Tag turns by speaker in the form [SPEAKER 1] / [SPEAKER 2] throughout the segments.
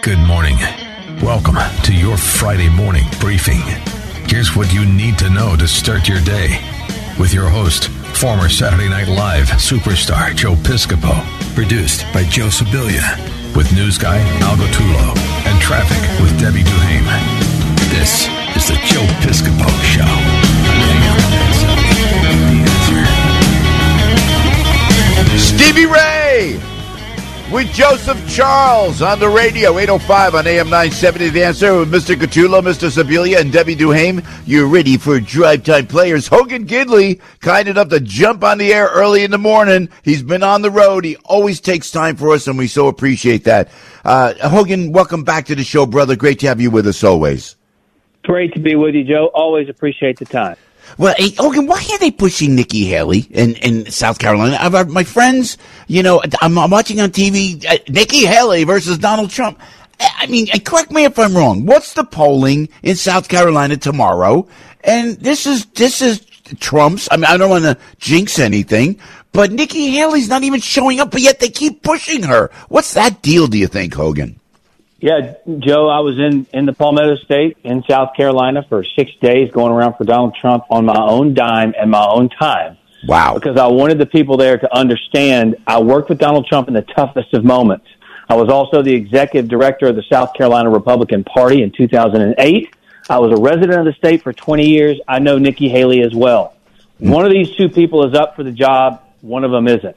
[SPEAKER 1] Good morning. Welcome to your Friday morning briefing. Here's what you need to know to start your day with your host, former Saturday Night Live superstar Joe Piscopo. Produced by Joe Sibilia. With news guy Aldo Tulo and traffic with Debbie Duhame. This is the Joe Piscopo Show.
[SPEAKER 2] Stevie Ray with Joseph Charles on the radio, 805 on AM 970. The answer with Mr. Catullo, Mr. Sibilia, and Debbie Duhame. You're ready for drive time players. Hogan Gidley, kind enough to jump on the air early in the morning. He's been on the road. He always takes time for us, and we so appreciate that. Uh, Hogan, welcome back to the show, brother. Great to have you with us always.
[SPEAKER 3] Great to be with you, Joe. Always appreciate the time.
[SPEAKER 2] Well, hey, Hogan, why are they pushing Nikki Haley in, in South Carolina? I've, my friends, you know, I'm, I'm watching on TV, uh, Nikki Haley versus Donald Trump. I mean, uh, correct me if I'm wrong. What's the polling in South Carolina tomorrow? And this is, this is Trump's. I mean, I don't want to jinx anything, but Nikki Haley's not even showing up, but yet they keep pushing her. What's that deal, do you think, Hogan?
[SPEAKER 3] Yeah, Joe, I was in, in the Palmetto State in South Carolina for six days going around for Donald Trump on my own dime and my own time.
[SPEAKER 2] Wow.
[SPEAKER 3] Because I wanted the people there to understand I worked with Donald Trump in the toughest of moments. I was also the executive director of the South Carolina Republican Party in 2008. I was a resident of the state for 20 years. I know Nikki Haley as well. Hmm. One of these two people is up for the job. One of them isn't.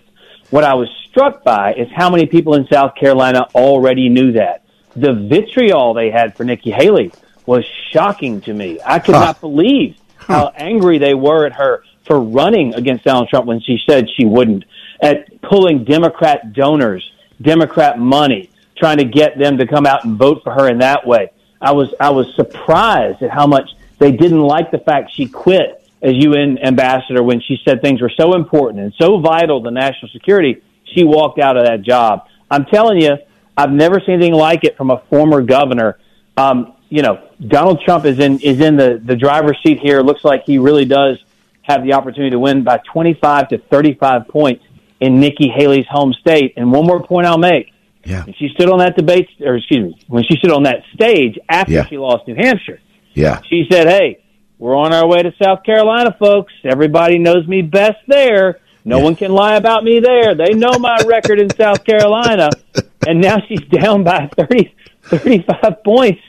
[SPEAKER 3] What I was struck by is how many people in South Carolina already knew that. The vitriol they had for Nikki Haley was shocking to me. I could
[SPEAKER 2] Huh.
[SPEAKER 3] not believe how angry they were at her for running against Donald Trump when she said she wouldn't, at pulling Democrat donors, Democrat money, trying to get them to come out and vote for her in that way. I was I was surprised at how much they didn't like the fact she quit as UN ambassador when she said things were so important and so vital to national security. She walked out of that job. I'm telling you, I've never seen anything like it from a former governor. Um, you know, Donald Trump is in is in the the driver's seat here. It looks like he really does have the opportunity to win by 25 to 35 points in Nikki Haley's home state. And one more point I'll make.
[SPEAKER 2] Yeah.
[SPEAKER 3] When she stood on that debate, or excuse me, when she stood on that stage after
[SPEAKER 2] Yeah.
[SPEAKER 3] she lost New Hampshire,
[SPEAKER 2] Yeah.
[SPEAKER 3] she said, "Hey, we're on our way to South Carolina, folks. Everybody knows me best there. No one can lie about me there. They know my record in South Carolina." And now she's down by 30, 35 points.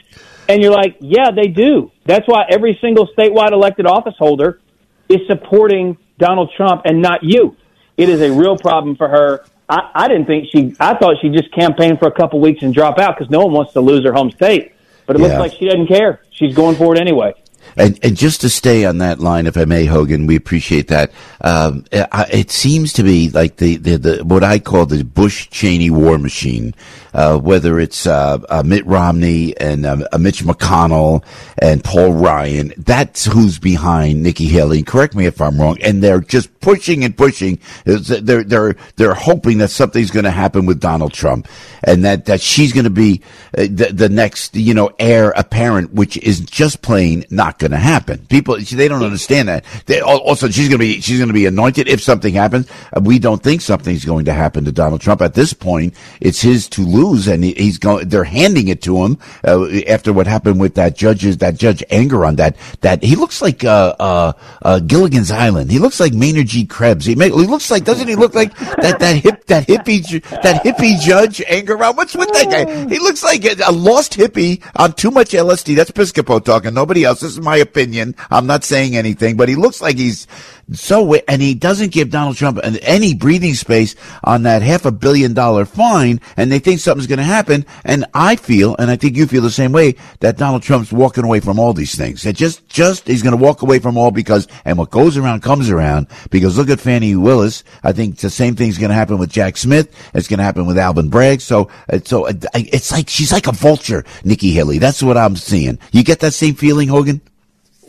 [SPEAKER 3] And you're like, "Yeah, they do." That's why every single statewide elected office holder is supporting Donald Trump and not you. It is a real problem for her. I, I didn't think she. I thought she'd just campaign for a couple weeks and drop out because no one wants to lose her home state. But it
[SPEAKER 2] Yeah.
[SPEAKER 3] looks like she doesn't care. She's going for it anyway.
[SPEAKER 2] And, and just to stay on that line, if I may, Hogan, we appreciate that. Um, it seems to be like the, the, the what I call the Bush Cheney war machine. Uh, whether it's uh, uh, Mitt Romney and um, uh, Mitch McConnell and Paul Ryan, that's who's behind Nikki Haley. Correct me if I'm wrong. And they're just pushing and pushing. They're they're they're hoping that something's going to happen with Donald Trump, and that that she's going to be uh, the the next you know heir apparent, which is just plain not going to happen. People they don't understand that. They, also, she's going to be she's going to be anointed if something happens. Uh, We don't think something's going to happen to Donald Trump at this point. It's his to lose, and he's going. They're handing it to him uh, after what happened with that judge's that judge Engoron that. That he looks like uh, uh, uh, Gilligan's Island. He looks like Maynard G. Krebs. He, may, he looks like doesn't he look like that that hip that hippie that hippie judge Engoron? What's with that guy? He looks like a, a lost hippie on too much LSD. That's Piscopo talking. Nobody else. This is my opinion. I'm not saying anything, but he looks like he's so, and he doesn't give Donald Trump any breathing space on that half a billion dollar fine, and they think something's going to happen. And I feel, and I think you feel the same way, that Donald Trump's walking away from all these things. It just, just, he's going to walk away from all because, and what goes around comes around, because look at Fani Willis. I think the same thing's going to happen with Jack Smith. It's going to happen with Alvin Bragg. So, so it's like, she's like a vulture, Nikki Haley. That's what I'm seeing. You get that same feeling, Hogan?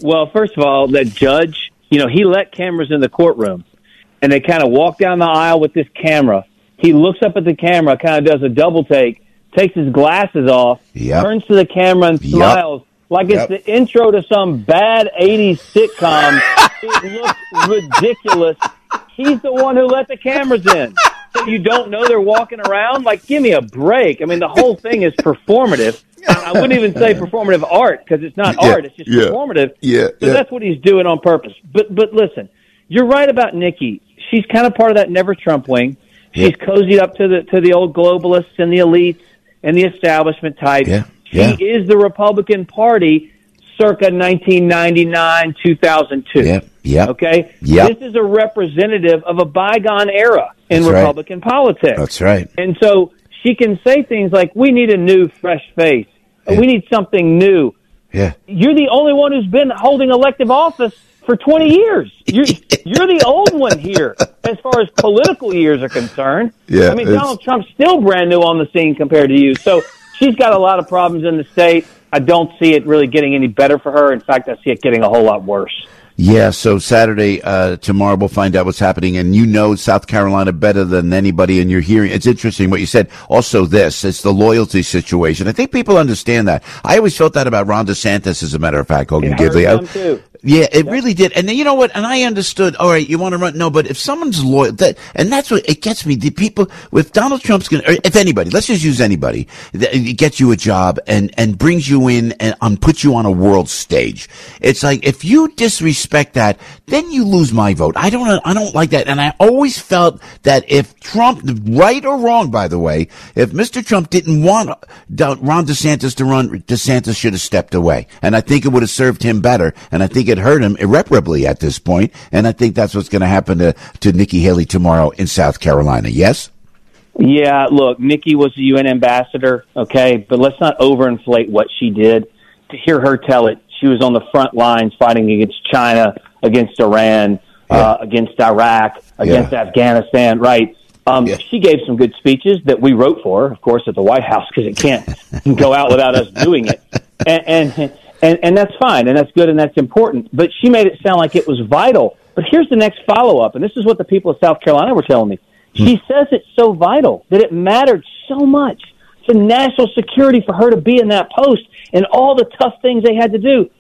[SPEAKER 3] Well, first of all, that judge, you know, he let cameras in the courtroom and they kind of walk down the aisle with this camera. He looks up at the camera, kind of does a double take, takes his glasses off,
[SPEAKER 2] yep.
[SPEAKER 3] turns to the camera and smiles yep. like it's yep. the intro to some bad 80s sitcom. it looks ridiculous. He's the one who let the cameras in. So you don't know they're walking around? Like, give me a break. I mean, the whole thing is performative. I wouldn't even say uh, performative art because it's not
[SPEAKER 2] yeah,
[SPEAKER 3] art. It's just
[SPEAKER 2] yeah,
[SPEAKER 3] performative.
[SPEAKER 2] Yeah,
[SPEAKER 3] so
[SPEAKER 2] yeah.
[SPEAKER 3] that's what he's doing on purpose. But but listen, you're right about Nikki. She's kind of part of that never Trump wing. She's yeah. cozied up to the to the old globalists and the elites and the establishment type.
[SPEAKER 2] Yeah,
[SPEAKER 3] she is the Republican Party circa 1999 2002.
[SPEAKER 2] Yeah. Yeah.
[SPEAKER 3] Okay.
[SPEAKER 2] Yeah.
[SPEAKER 3] This is a representative of a bygone era in
[SPEAKER 2] That's
[SPEAKER 3] Republican
[SPEAKER 2] right.
[SPEAKER 3] politics.
[SPEAKER 2] That's right.
[SPEAKER 3] And so she can say things like, "We need a new, fresh face.
[SPEAKER 2] Yeah.
[SPEAKER 3] We need something new."
[SPEAKER 2] Yeah.
[SPEAKER 3] You're the only one who's been holding elective office for 20 years. You're you're the old one here as far as political years are concerned.
[SPEAKER 2] Yeah,
[SPEAKER 3] I mean, Donald Trump's still brand new on the scene compared to you. So she's got a lot of problems in the state. I don't see it really getting any better for her. In fact, I see it getting a whole lot worse.
[SPEAKER 2] Yeah, so Saturday, uh, tomorrow we'll find out what's happening. And you know South Carolina better than anybody, and you're hearing, it's interesting what you said. Also this, it's the loyalty situation. I think people understand that. I always felt that about Ron DeSantis, as a matter of fact, Hogan Gidley. I-
[SPEAKER 3] too.
[SPEAKER 2] Yeah, it really did. And then, you know what? And I understood. All right, you want to run? No, but if someone's loyal, that, and that's what it gets me. The people, if Donald Trump's going to, if anybody, let's just use anybody, that gets you a job and, and brings you in and um, puts you on a world stage. It's like, if you disrespect that, then you lose my vote. I don't, I don't like that. And I always felt that if Trump, right or wrong, by the way, if Mr. Trump didn't want Ron DeSantis to run, DeSantis should have stepped away. And I think it would have served him better. And I think it hurt him irreparably at this point. And I think that's what's going to happen to, to Nikki Haley tomorrow in South Carolina. Yes?
[SPEAKER 3] Yeah, look, Nikki was the UN ambassador, okay, but let's not overinflate what she did. To hear her tell it, she was on the front lines fighting against China, against Iran,
[SPEAKER 2] Yeah.
[SPEAKER 3] uh, against Iraq, against
[SPEAKER 2] Yeah.
[SPEAKER 3] Afghanistan, right? Um,
[SPEAKER 2] Yeah.
[SPEAKER 3] She gave some good speeches that we wrote for, of course, at the White House because it can't go out without us doing it, and, and and and that's fine, and that's good, and that's important. But she made it sound like it was vital. But here's the next follow up, and this is what the people of South Carolina were telling me. She says it's so vital that it mattered so much to national security for her to be in that post and all the tough things they had to do.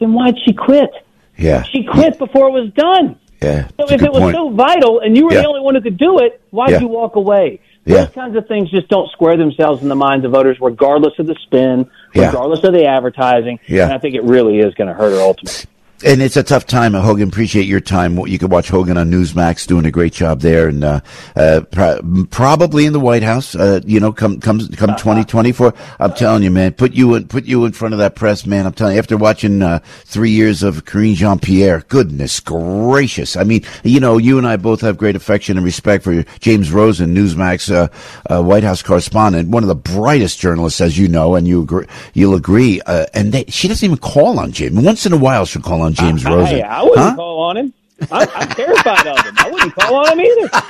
[SPEAKER 3] Then why'd she quit?
[SPEAKER 2] Yeah.
[SPEAKER 3] She quit before it was done.
[SPEAKER 2] Yeah.
[SPEAKER 3] So if it was
[SPEAKER 2] point.
[SPEAKER 3] so vital and you were
[SPEAKER 2] Yeah.
[SPEAKER 3] the only one who could do it, why'd
[SPEAKER 2] Yeah.
[SPEAKER 3] you walk away?
[SPEAKER 2] Yeah.
[SPEAKER 3] Those kinds of things just don't square themselves in the minds of voters, regardless of the spin,
[SPEAKER 2] Yeah.
[SPEAKER 3] regardless of the advertising.
[SPEAKER 2] Yeah.
[SPEAKER 3] And I think it really is going to hurt her ultimately.
[SPEAKER 2] And it's a tough time. Hogan, appreciate your time. You can watch Hogan on Newsmax doing a great job there, and uh, uh, pro- probably in the White House. Uh, you know, come come come twenty twenty four. I'm telling you, man, put you in put you in front of that press, man. I'm telling you, after watching uh, three years of Karine Jean Pierre, goodness gracious. I mean, you know, you and I both have great affection and respect for James Rosen, Newsmax uh, uh, White House correspondent, one of the brightest journalists, as you know, and you agree, you'll agree. Uh, and they, she doesn't even call on James. Once in a while, she'll call on James Rosen.
[SPEAKER 3] Hey, I wouldn't
[SPEAKER 2] Huh?
[SPEAKER 3] call on him. I'm, I'm terrified of him. I wouldn't call on him either.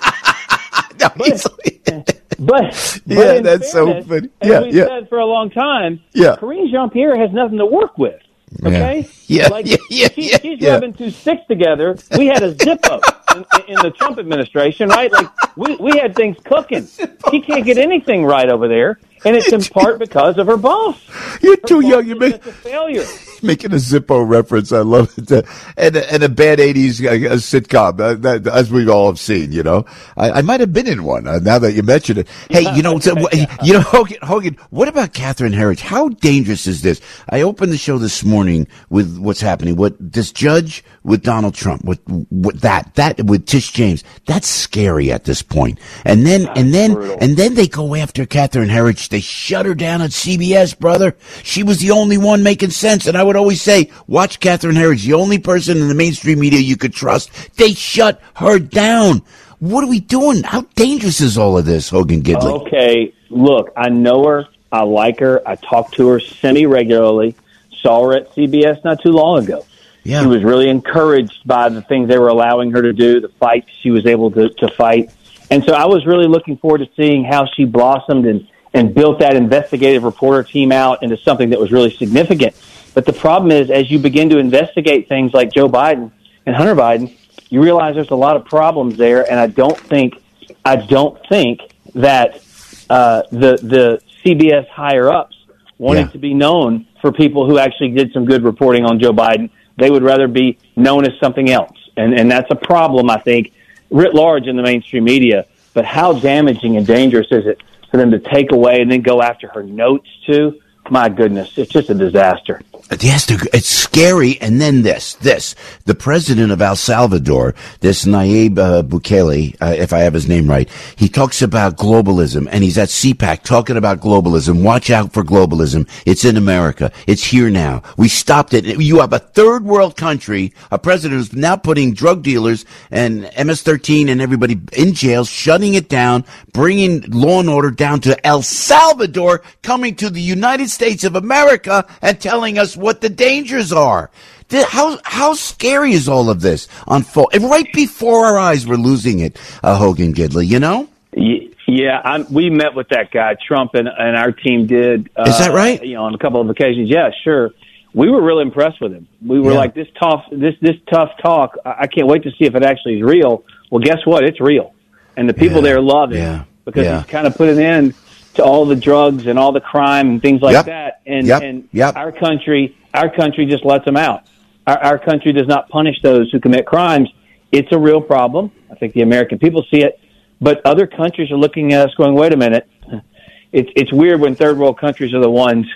[SPEAKER 2] No, he's-
[SPEAKER 3] But,
[SPEAKER 2] Yeah,
[SPEAKER 3] but
[SPEAKER 2] that's so
[SPEAKER 3] fairness,
[SPEAKER 2] funny.
[SPEAKER 3] As we've
[SPEAKER 2] yeah.
[SPEAKER 3] said for a long time,
[SPEAKER 2] Yeah.
[SPEAKER 3] Karine Jean Pierre has nothing to work with. Okay,
[SPEAKER 2] Yeah,
[SPEAKER 3] like
[SPEAKER 2] yeah, yeah,
[SPEAKER 3] she,
[SPEAKER 2] yeah,
[SPEAKER 3] she's
[SPEAKER 2] yeah.
[SPEAKER 3] rubbing two sticks together. We had a Zippo in, in the Trump administration, right? Like we we had things cooking. She can't get anything right over there, and it's in part because of her boss.
[SPEAKER 2] You're
[SPEAKER 3] Her
[SPEAKER 2] too
[SPEAKER 3] boss
[SPEAKER 2] young. You're
[SPEAKER 3] such a failure.
[SPEAKER 2] making a Zippo reference. I love it. Uh, And, a- and a bad 80s uh, sitcom, uh, that, as we all have seen, you know. I, I might have been in one uh, now that you mention it. Hey, you know, so, you know, Hogan, Hogan, what about Catherine Herridge? How dangerous is this? I opened the show this morning with what's happening. What this judge with Donald Trump, with, with that, that with Tish James, that's scary at this point. And then, and then,
[SPEAKER 3] brutal.
[SPEAKER 2] and then they go after Catherine Herridge They shut her down at CBS, brother. She was the only one making sense. And I would always say, watch Catherine Herridge, the only person in the mainstream media you could trust. They shut her down. What are we doing? How dangerous is all of this, Hogan Gidley?
[SPEAKER 3] Okay, look, I know her. I like her. I talk to her semi regularly. Saw her at CBS not too long ago.
[SPEAKER 2] Yeah.
[SPEAKER 3] She was really encouraged by the things they were allowing her to do, the fights she was able to, to fight. And so I was really looking forward to seeing how she blossomed and, and built that investigative reporter team out into something that was really significant. But the problem is, as you begin to investigate things like Joe Biden and Hunter Biden, you realize there's a lot of problems there. And I don't think, I don't think that uh, the the CBS higher ups wanted
[SPEAKER 2] Yeah.
[SPEAKER 3] to be known for people who actually did some good reporting on Joe Biden. They would rather be known as something else, and and that's a problem I think writ large in the mainstream media. But how damaging and dangerous is it for them to take away and then go after her notes too? My goodness, it's just a disaster.
[SPEAKER 2] Yes, it's scary. And then this, this, the president of El Salvador, this Nayib uh, Bukele, uh, if I have his name right, he talks about globalism and he's at CPAC talking about globalism. Watch out for globalism. It's in America. It's here now. We stopped it. You have a third world country, a president who's now putting drug dealers and MS-13 and everybody in jail, shutting it down, bringing law and order down to El Salvador, coming to the United States of America and telling us what the dangers are. How how scary is all of this unfold? And right before our eyes, we're losing it, uh, Hogan Gidley. You know,
[SPEAKER 3] Ye- Yeah, I'm, we met with that guy, Trump, and, and our team did. Uh,
[SPEAKER 2] Is that right?
[SPEAKER 3] You know, on a couple of occasions. Yeah, sure. We were really impressed with him. We were
[SPEAKER 2] Yeah.
[SPEAKER 3] like, this tough, this this tough talk. I can't wait to see if it actually is real. Well, guess what? It's real, and the people
[SPEAKER 2] Yeah,
[SPEAKER 3] there love it
[SPEAKER 2] yeah,
[SPEAKER 3] because he's kind of put an end to all the drugs and all the crime and things like
[SPEAKER 2] Yep,
[SPEAKER 3] that. And
[SPEAKER 2] yep,
[SPEAKER 3] and
[SPEAKER 2] yep.
[SPEAKER 3] our country, our country just lets them out. Our, our country does not punish those who commit crimes. It's a real problem. I think the American people see it, but other countries are looking at us going, "Wait a minute." It's it's weird when third world countries are the ones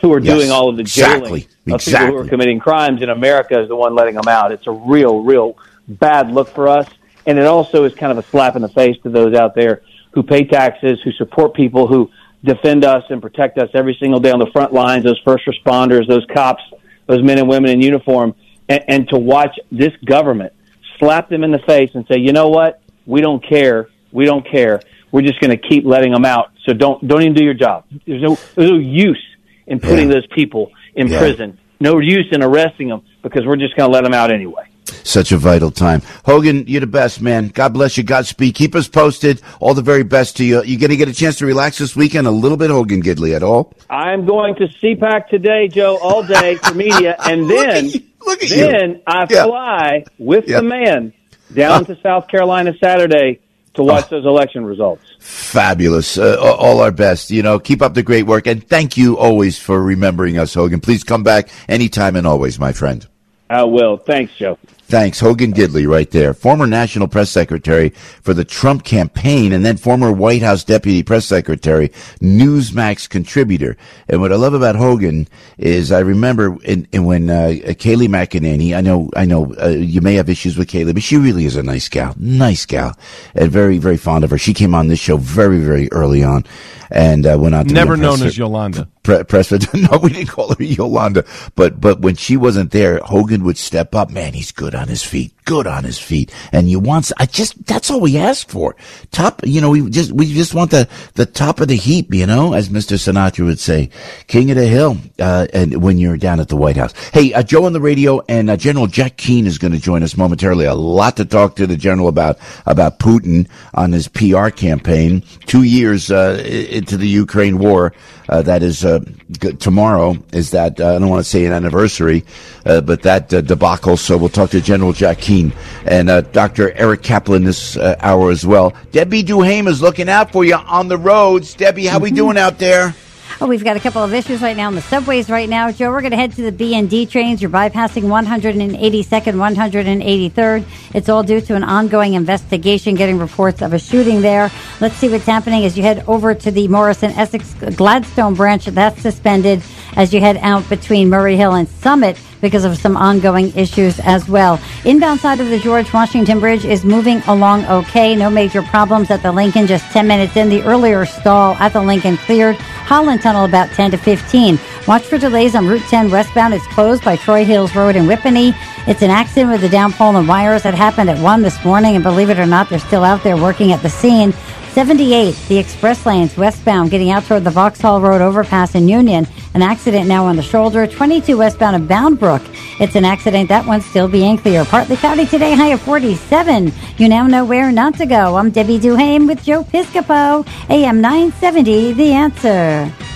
[SPEAKER 3] who are
[SPEAKER 2] Yes,
[SPEAKER 3] doing all of the jailing
[SPEAKER 2] exactly,
[SPEAKER 3] of people who are committing crimes, and America is the one letting them out. It's a real, real bad look for us, and it also is kind of a slap in the face to those out there who pay taxes, who support people who defend us and protect us every single day on the front lines. Those first responders, those cops, those men and women in uniform, and, and to watch this government slap them in the face and say, you know what, we don't care, we don't care. We're just going to keep letting them out. So don't don't even do your job. There's no there's no use in putting
[SPEAKER 2] Yeah.
[SPEAKER 3] those people in
[SPEAKER 2] Yeah.
[SPEAKER 3] prison. No use in arresting them because we're just going to let them out anyway.
[SPEAKER 2] Such a vital time. Hogan, you're the best, man. God bless you. Godspeed. Keep us posted. All the very best to you. You going to get a chance to relax this weekend a little bit, Hogan Gidley, at all?
[SPEAKER 3] I'm going to CPAC today, Joe, all day for media, and
[SPEAKER 2] Look at
[SPEAKER 3] then
[SPEAKER 2] you. Look at you.
[SPEAKER 3] then I
[SPEAKER 2] Yeah.
[SPEAKER 3] fly with
[SPEAKER 2] Yeah.
[SPEAKER 3] the man down to South Carolina Saturday to watch those election results.
[SPEAKER 2] Fabulous. Uh, all our best. You know, keep up the great work. And thank you always for remembering us, Hogan. Please come back anytime and always, my friend.
[SPEAKER 3] I will. Thanks, Joe.
[SPEAKER 2] Thanks. Hogan Gidley right there. Former National Press Secretary for the Trump campaign and then former White House Deputy Press Secretary, Newsmax contributor. And what I love about Hogan is I remember in, in when, uh, Kayleigh McEnany, I know, I know, uh, you may have issues with Kayleigh, but she really is a nice gal. Nice gal. And very, very fond of her. She came on this show very, very early on and, uh, went on to
[SPEAKER 4] Never known as Yolanda.
[SPEAKER 2] pre- no we didn't call her Yolanda. But but when she wasn't there Hogan would step up. Man he's good on his feet good on his feet. And you want I just that's all we ask for. Top you know we just we just want the the top of the heap you know as Mr. Sinatra would say king of the hill uh, and when you're down at the White House. Hey uh, Joe on the radio and uh, General Jack Keane is going to join us momentarily. A lot to talk to the general about about Putin on his PR campaign. Two years uh, into the Ukraine war uh, that is uh, g- tomorrow. Is that uh, I don't want to say an anniversary, uh, but that uh, debacle. So we'll talk to General Jack Keane and uh, Dr. Eric Kaplan this uh, hour as well. Debbie Duhame is looking out for you on the roads. Debbie, how we doing out there?
[SPEAKER 5] Oh, we've got a couple of issues right now on the subways right now. Joe, we're going to head to the BND trains. You're bypassing 182nd, 183rd. It's all due to an ongoing investigation, getting reports of a shooting there. Let's see what's happening as you head over to the Morris and Essex Gladstone branch. That's suspended. As you head out between Murray Hill and Summit because of some ongoing issues as well. Inbound side of the George Washington Bridge is moving along okay. No major problems at the Lincoln, just 10 minutes in. The earlier stall at the Lincoln cleared. Holland Tunnel about 10 to 15. Watch for delays on Route 10 westbound. It's closed by Troy Hills Road in Whippany. It's an accident with the pole and wires that happened at 1 this morning, and believe it or not, they're still out there working at the scene. 78, the express lanes westbound getting out toward the Vauxhall Road overpass in Union. An accident now on the shoulder. 22 westbound of Bound Brook. It's an accident. That one's still being clear. Partly cloudy today, high of 47. You now know where not to go. I'm Debbie Duhame with Joe Piscopo, AM 970, The Answer.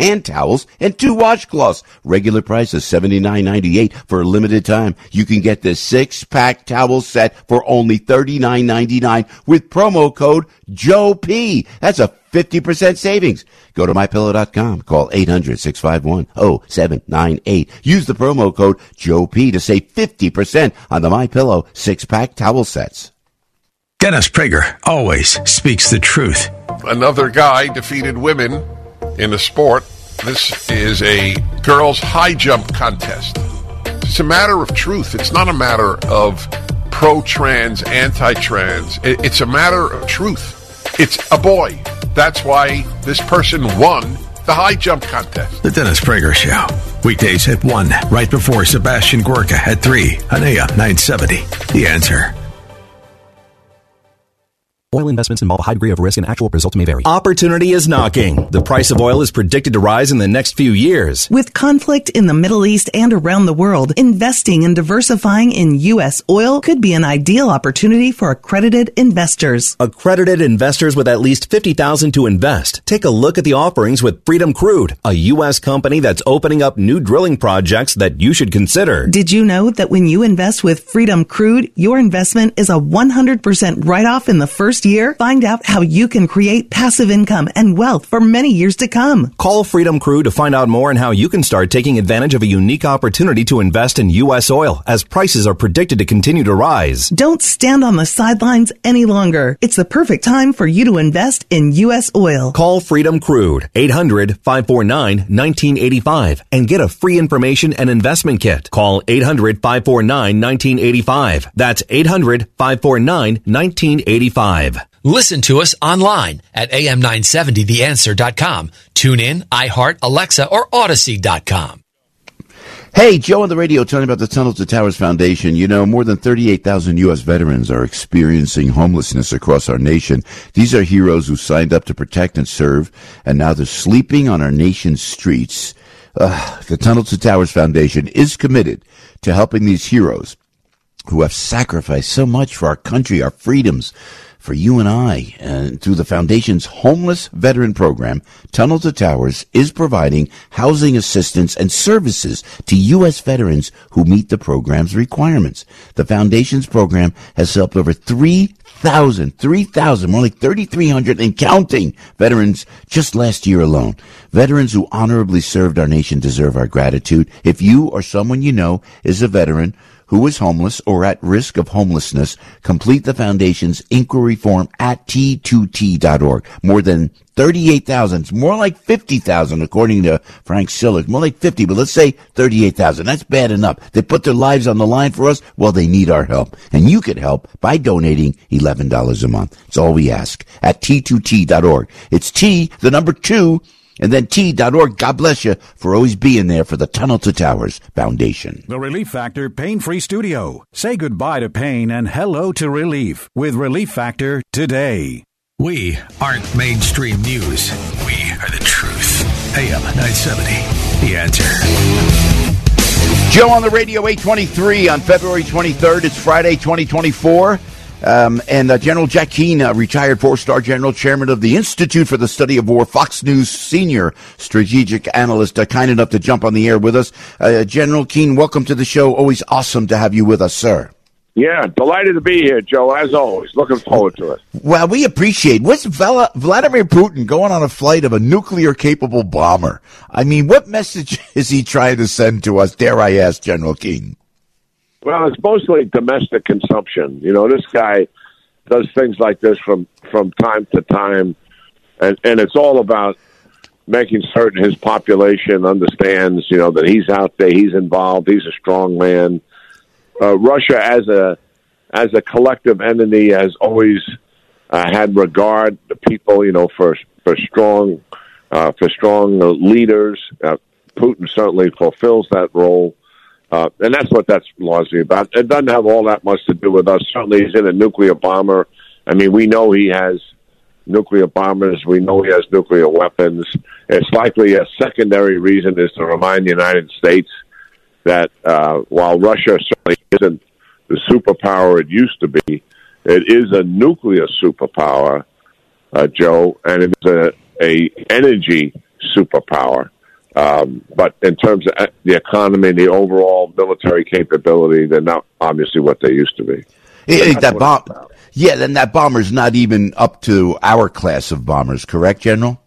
[SPEAKER 2] hand towels, and two washcloths. Regular price is $79.98 for a limited time. You can get this six pack towel set for only $39.99 with promo code Joe P. That's a 50% savings. Go to mypillow.com. Call 800-651-0798. Use the promo code Joe P to save 50% on the MyPillow six pack towel sets.
[SPEAKER 1] Dennis Prager always speaks the truth.
[SPEAKER 4] Another guy defeated women in a sport. This is a girls' high jump contest. It's a matter of truth. It's not a matter of pro trans, anti trans. It's a matter of truth. It's a boy. That's why this person won the high jump contest.
[SPEAKER 1] The Dennis Prager Show. Weekdays at 1, right before Sebastian Gorka at 3 on AM 970. The answer.
[SPEAKER 6] Oil investments involve a high degree of risk and actual results may vary.
[SPEAKER 7] Opportunity is knocking. The price of oil is predicted to rise in the next few years.
[SPEAKER 8] With conflict in the Middle East and around the world, investing and diversifying in U.S. oil could be an ideal opportunity for accredited investors.
[SPEAKER 7] Accredited investors with at least 50000 to invest. Take a look at the offerings with Freedom Crude, a U.S. company that's opening up new drilling projects that you should consider.
[SPEAKER 8] Did you know that when you invest with Freedom Crude, your investment is a 100% write-off in the first year? Find out how you can create passive income and wealth for many years to come.
[SPEAKER 7] Call Freedom Crude to find out more and how you can start taking advantage of a unique opportunity to invest in U.S. oil as prices are predicted to continue to rise.
[SPEAKER 8] Don't stand on the sidelines any longer. It's the perfect time for you to invest in U.S. oil.
[SPEAKER 7] Call Freedom Crude 800-549-1985 and get a free information and investment kit. Call 800-549-1985. That's 800-549-1985.
[SPEAKER 9] Listen to us online at am970theanswer.com. Tune in, iHeart, Alexa, or Audacy.com.
[SPEAKER 2] Hey, Joe on the radio telling about the Tunnel to Towers Foundation. You know, more than 38,000 U.S. veterans are experiencing homelessness across our nation. These are heroes who signed up to protect and serve, and now they're sleeping on our nation's streets. Uh, the Tunnel to Towers Foundation is committed to helping these heroes who have sacrificed so much for our country, our freedoms, for you and I. And through the Foundation's Homeless Veteran Program, Tunnel to Towers is providing housing assistance and services to U.S. veterans who meet the program's requirements. The Foundation's program has helped over 3,000, 3,000, more like 3,300 and counting veterans just last year alone. Veterans who honorably served our nation deserve our gratitude. If you or someone you know is a veteran, who is homeless or at risk of homelessness, complete the foundation's inquiry form at t2t.org. More than 38,000. More like 50,000 according to Frank Siller. More like 50, but let's say 38,000. That's bad enough. They put their lives on the line for us. Well, they need our help. And you can help by donating $11 a month. It's all we ask at t2t.org. It's T, the number two, and then T.org. God bless you for always being there for the Tunnel to Towers Foundation.
[SPEAKER 10] The Relief Factor Pain Free Studio. Say goodbye to pain and hello to relief with Relief Factor today.
[SPEAKER 1] We aren't mainstream news. We are the truth. AM 970. The answer.
[SPEAKER 2] Joe on the radio 823 on February 23rd. It's Friday 2024. Um, and uh, General Jack Keane, uh, retired four-star general, chairman of the Institute for the Study of War, Fox News senior strategic analyst, uh, kind enough to jump on the air with us. Uh, General Keane, welcome to the show. Always awesome to have you with us, sir.
[SPEAKER 11] Yeah, delighted to be here, Joe. As always, looking forward to it.
[SPEAKER 2] Well, we appreciate. What's Vladimir Putin going on a flight of a nuclear-capable bomber? I mean, what message is he trying to send to us? Dare I ask, General Keane?
[SPEAKER 11] Well, it's mostly domestic consumption. You know, this guy does things like this from from time to time, and and it's all about making certain his population understands, you know, that he's out there, he's involved, he's a strong man. Uh, Russia, as a as a collective entity, has always uh, had regard to people, you know, for for strong uh, for strong leaders. Uh, Putin certainly fulfills that role. Uh, and that's what that's largely about. It doesn't have all that much to do with us. Certainly, he's in a nuclear bomber. I mean, we know he has nuclear bombers. We know he has nuclear weapons. It's likely a secondary reason is to remind the United States that uh, while Russia certainly isn't the superpower it used to be, it is a nuclear superpower, uh, Joe, and it is a, a energy superpower. Um, but in terms of uh, the economy and the overall military capability, they're not obviously what they used to be.
[SPEAKER 2] Hey, that bomb, yeah, then that bomber's not even up to our class of bombers, correct, General?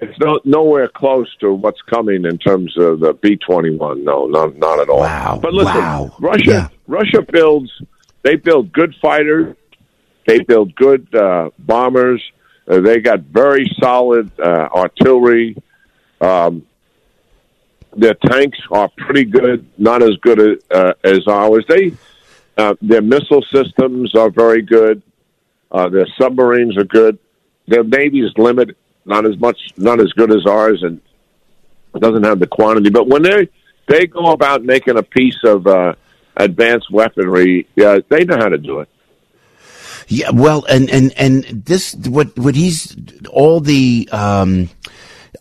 [SPEAKER 11] It's no, nowhere close to what's coming in terms of the B twenty one. No, not not at all.
[SPEAKER 2] Wow.
[SPEAKER 11] But listen,
[SPEAKER 2] wow.
[SPEAKER 11] Russia
[SPEAKER 2] Yeah.
[SPEAKER 11] Russia builds they build good fighters, they build good uh, bombers. Uh, they got very solid uh, artillery. Um, their tanks are pretty good, not as good as, uh, as ours. They uh, their missile systems are very good. Uh, their submarines are good. Their navy is limited, not as much, not as good as ours, and doesn't have the quantity. But when they they go about making a piece of uh, advanced weaponry, yeah, they know how to do it.
[SPEAKER 2] Yeah, well, and and and this what what he's all the um,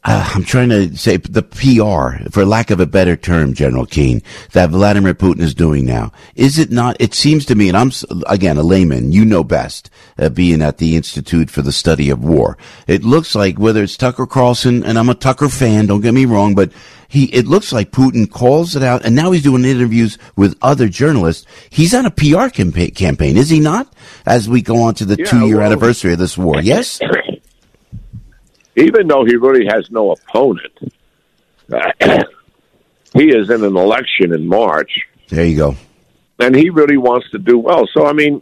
[SPEAKER 2] uh, I'm trying to say the PR, for lack of a better term, General Keane, that Vladimir Putin is doing now. Is it not? It seems to me, and I'm again a layman. You know best, uh, being at the Institute for the Study of War. It looks like whether it's Tucker Carlson, and I'm a Tucker fan. Don't get me wrong, but he it looks like Putin calls it out, and now he's doing interviews with other journalists. He's on a PR campa- campaign, is he not? As we go on to the
[SPEAKER 11] Yeah,
[SPEAKER 2] two year
[SPEAKER 11] well-
[SPEAKER 2] anniversary of this war, yes.
[SPEAKER 11] even though he really has no opponent, he is in an election in March,
[SPEAKER 2] There you go.
[SPEAKER 11] and he really wants to do well. So, I mean,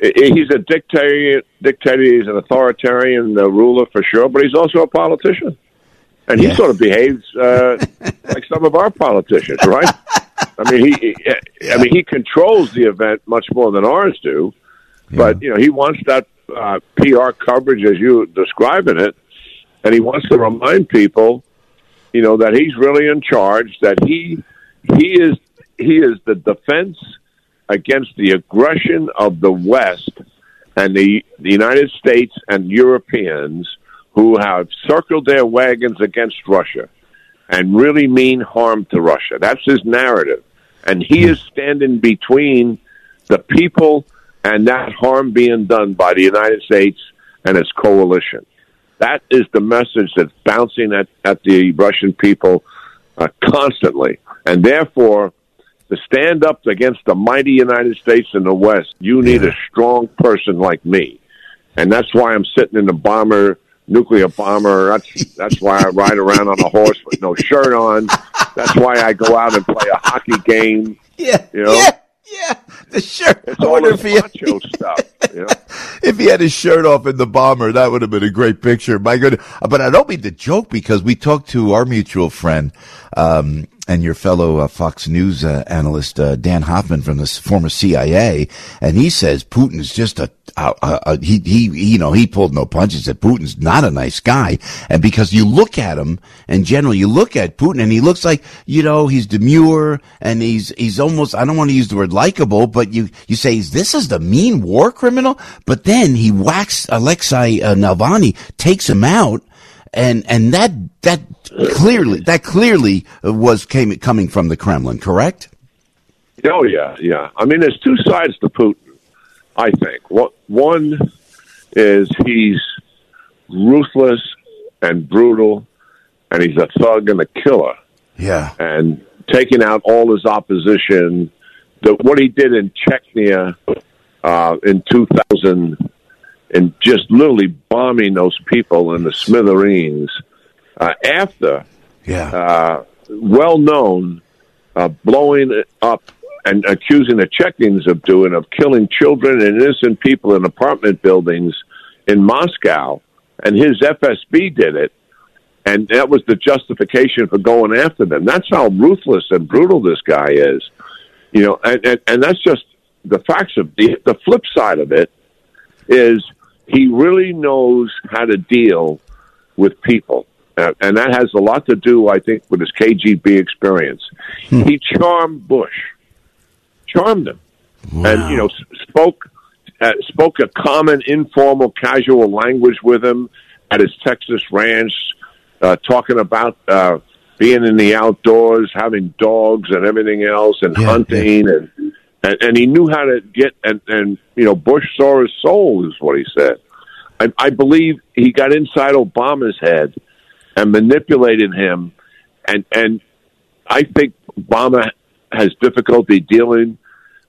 [SPEAKER 11] he's a dictator. Dictator. He's an authoritarian uh, ruler for sure, but he's also a politician, and he
[SPEAKER 2] Yeah.
[SPEAKER 11] sort of behaves uh, like some of our politicians, right? I mean, he. he- I mean, he controls the event much more than ours do, but you know, he wants that uh, PR coverage as you describing it, and he wants to remind people, you know, that he's really in charge. That he he is he is the defense against the aggression of the West and the, the United States and Europeans who have circled their wagons against Russia and really mean harm to Russia. That's his narrative. And he is standing between the people and that harm being done by the United States and its coalition. That is the message that's bouncing at, at the Russian people uh, constantly. And therefore, to stand up against the mighty United States in the West, you need a strong person like me. And that's why I'm sitting in the bomber, nuclear bomber. That's, that's why I ride around on a horse with no shirt on. That's why I go out and play a hockey game.
[SPEAKER 2] Yeah,
[SPEAKER 11] You know?
[SPEAKER 2] yeah, yeah. The shirt. I wonder if he,
[SPEAKER 11] macho stuff. You know?
[SPEAKER 2] if he had his shirt off in the bomber, that would have been a great picture. My goodness. But I don't mean to joke because we talked to our mutual friend, um, and your fellow uh, Fox News uh, analyst, uh, Dan Hoffman from the former CIA, and he says Putin's just a, a, a, he, he, you know, he pulled no punches. That Putin's not a nice guy. And because you look at him in general, you look at Putin and he looks like, you know, he's demure and he's, he's almost, I don't want to use the word likable, but you, you say, is this is the mean war criminal. But then he whacks Alexei uh, Navalny, takes him out. And, and that, that clearly, that clearly was came, coming from the Kremlin, correct?
[SPEAKER 11] Oh yeah, yeah. I mean, there's two sides to Putin. I think. What one is he's ruthless and brutal, and he's a thug and a killer.
[SPEAKER 2] Yeah.
[SPEAKER 11] And taking out all his opposition. The, what he did in Chechnya uh, in 2000, and just literally bombing those people in the smithereens. Uh, after,
[SPEAKER 2] yeah,
[SPEAKER 11] uh, well known, uh, blowing up and accusing the Chechens of doing of killing children and innocent people in apartment buildings in Moscow, and his FSB did it, and that was the justification for going after them. That's how ruthless and brutal this guy is, you know, and and, and that's just the facts of the the flip side of it is he really knows how to deal with people. Uh, and that has a lot to do, I think, with his KGB experience. He charmed Bush, charmed him, and you know spoke uh, spoke a common, informal, casual language with him at his Texas ranch, uh, talking about uh, being in the outdoors, having dogs and everything else, and hunting, and, and and he knew how to get and and you know Bush saw his soul, is what he said. I, I believe he got inside Obama's head and manipulated him, and and I think Obama has difficulty dealing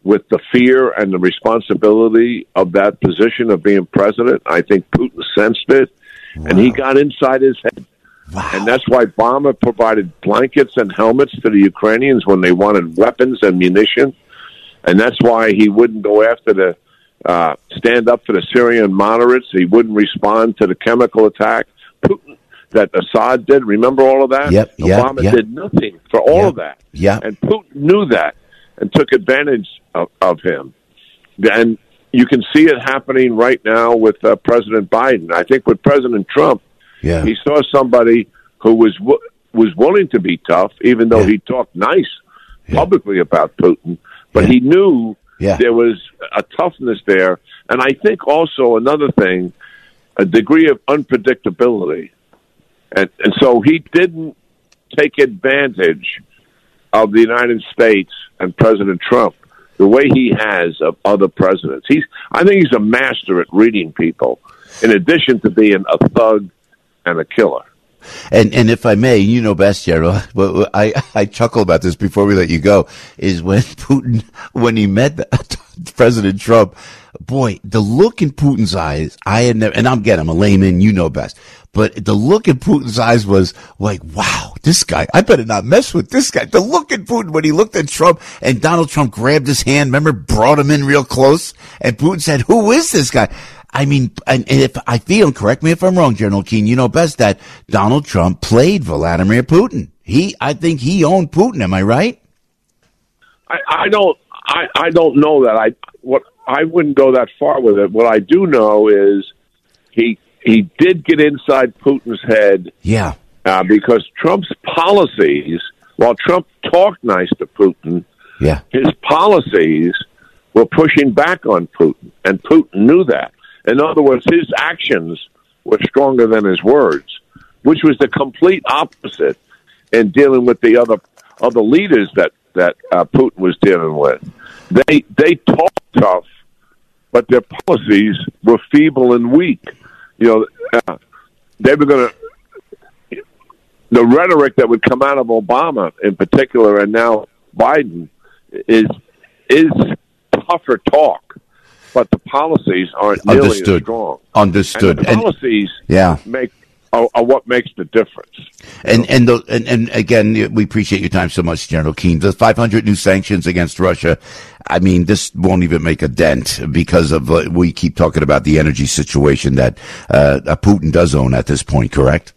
[SPEAKER 11] with the fear and the responsibility of that position of being president. I think Putin sensed it, and he got inside his head. And that's why Obama provided blankets and helmets to the Ukrainians when they wanted weapons and munitions. And that's why he wouldn't go after the uh, stand up for the Syrian moderates. He wouldn't respond to the chemical attack Putin, that Assad did. Remember all of that?
[SPEAKER 2] Yep, yep,
[SPEAKER 11] Obama
[SPEAKER 2] yep.
[SPEAKER 11] did nothing for all of that.
[SPEAKER 2] Yeah.
[SPEAKER 11] And Putin knew that and took advantage of, of him. And you can see it happening right now with uh, President Biden. I think with President Trump,
[SPEAKER 2] Yeah.
[SPEAKER 11] he saw somebody who was w- was willing to be tough, even though he talked nice publicly about Putin. But he knew
[SPEAKER 2] Yeah.
[SPEAKER 11] there was a toughness there, and I think also another thing, a degree of unpredictability, and and so he didn't take advantage of the United States and President Trump the way he has of other presidents. He's I think he's a master at reading people, in addition to being a thug and a killer.
[SPEAKER 2] And and if I may, you know best, Gerald. I I chuckle about this before we let you go. Is when Putin when he met President Trump, boy, the look in Putin's eyes. I had never, and I'm again, I'm a layman. You know best. But the look in Putin's eyes was like, wow, this guy, I better not mess with this guy. The look in Putin when he looked at Trump and Donald Trump grabbed his hand, remember, brought him in real close. And Putin said, who is this guy? I mean, and, and if I feel, correct me if I'm wrong, General Keane, you know best that Donald Trump played Vladimir Putin. He, I think he owned Putin. Am I right?
[SPEAKER 11] I, I don't I, I don't know that. I what I wouldn't go that far with it. What I do know is he he did get inside Putin's head
[SPEAKER 2] Yeah.
[SPEAKER 11] uh, because Trump's policies, while Trump talked nice to Putin,
[SPEAKER 2] Yeah.
[SPEAKER 11] his policies were pushing back on Putin, and Putin knew that. In other words, his actions were stronger than his words, which was the complete opposite in dealing with the other other leaders that that uh, Putin was dealing with. They they talked tough, but their policies were feeble and weak. You know, uh, they were going to the rhetoric that would come out of Obama in particular, and now Biden is is tougher talk, but the policies aren't nearly as
[SPEAKER 2] Understood.
[SPEAKER 11] strong.
[SPEAKER 2] Understood.
[SPEAKER 11] And the
[SPEAKER 2] And-
[SPEAKER 11] policies,
[SPEAKER 2] Yeah.
[SPEAKER 11] make are, are what makes the difference.
[SPEAKER 2] And and, the, and and again, we appreciate your time so much, General Keane. The 500 new sanctions against Russia. I mean, this won't even make a dent because of uh, we keep talking about the energy situation that uh, Putin does own at this point. Correct?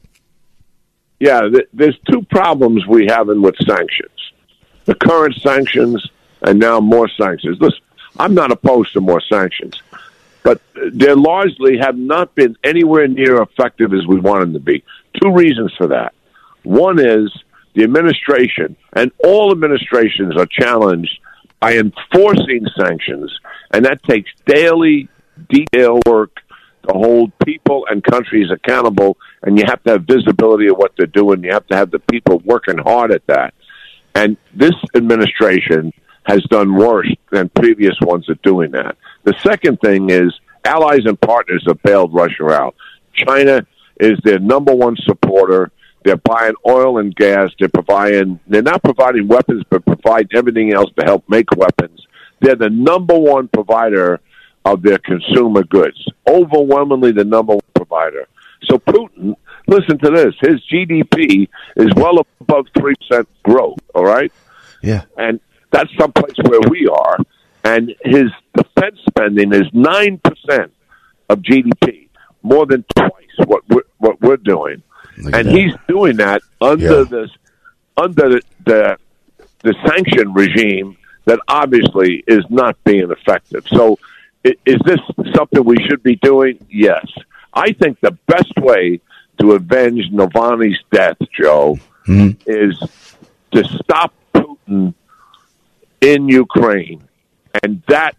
[SPEAKER 11] Yeah, th- there's two problems we have in with sanctions: the current sanctions, and now more sanctions. Listen, I'm not opposed to more sanctions, but they largely have not been anywhere near effective as we want them to be. Two reasons for that. One is the administration, and all administrations are challenged by enforcing sanctions, and that takes daily, detail work to hold people and countries accountable, and you have to have visibility of what they're doing. You have to have the people working hard at that. And this administration has done worse than previous ones at doing that. The second thing is allies and partners have bailed Russia out. China is their number one supporter. They're buying oil and gas. They're providing. They're not providing weapons, but provide everything else to help make weapons. They're the number one provider of their consumer goods. Overwhelmingly, the number one provider. So Putin, listen to this: his GDP is well above three percent growth. All right.
[SPEAKER 2] Yeah.
[SPEAKER 11] And that's someplace where we are. And his defense spending is nine percent of GDP, more than twice what we're, what we're doing.
[SPEAKER 2] Look
[SPEAKER 11] and he's doing that under
[SPEAKER 2] Yeah.
[SPEAKER 11] this under the, the the sanction regime that obviously is not being effective. So, is this something we should be doing? Yes. I think the best way to avenge Navalny's death, Joe, hmm. is to stop Putin in Ukraine, and that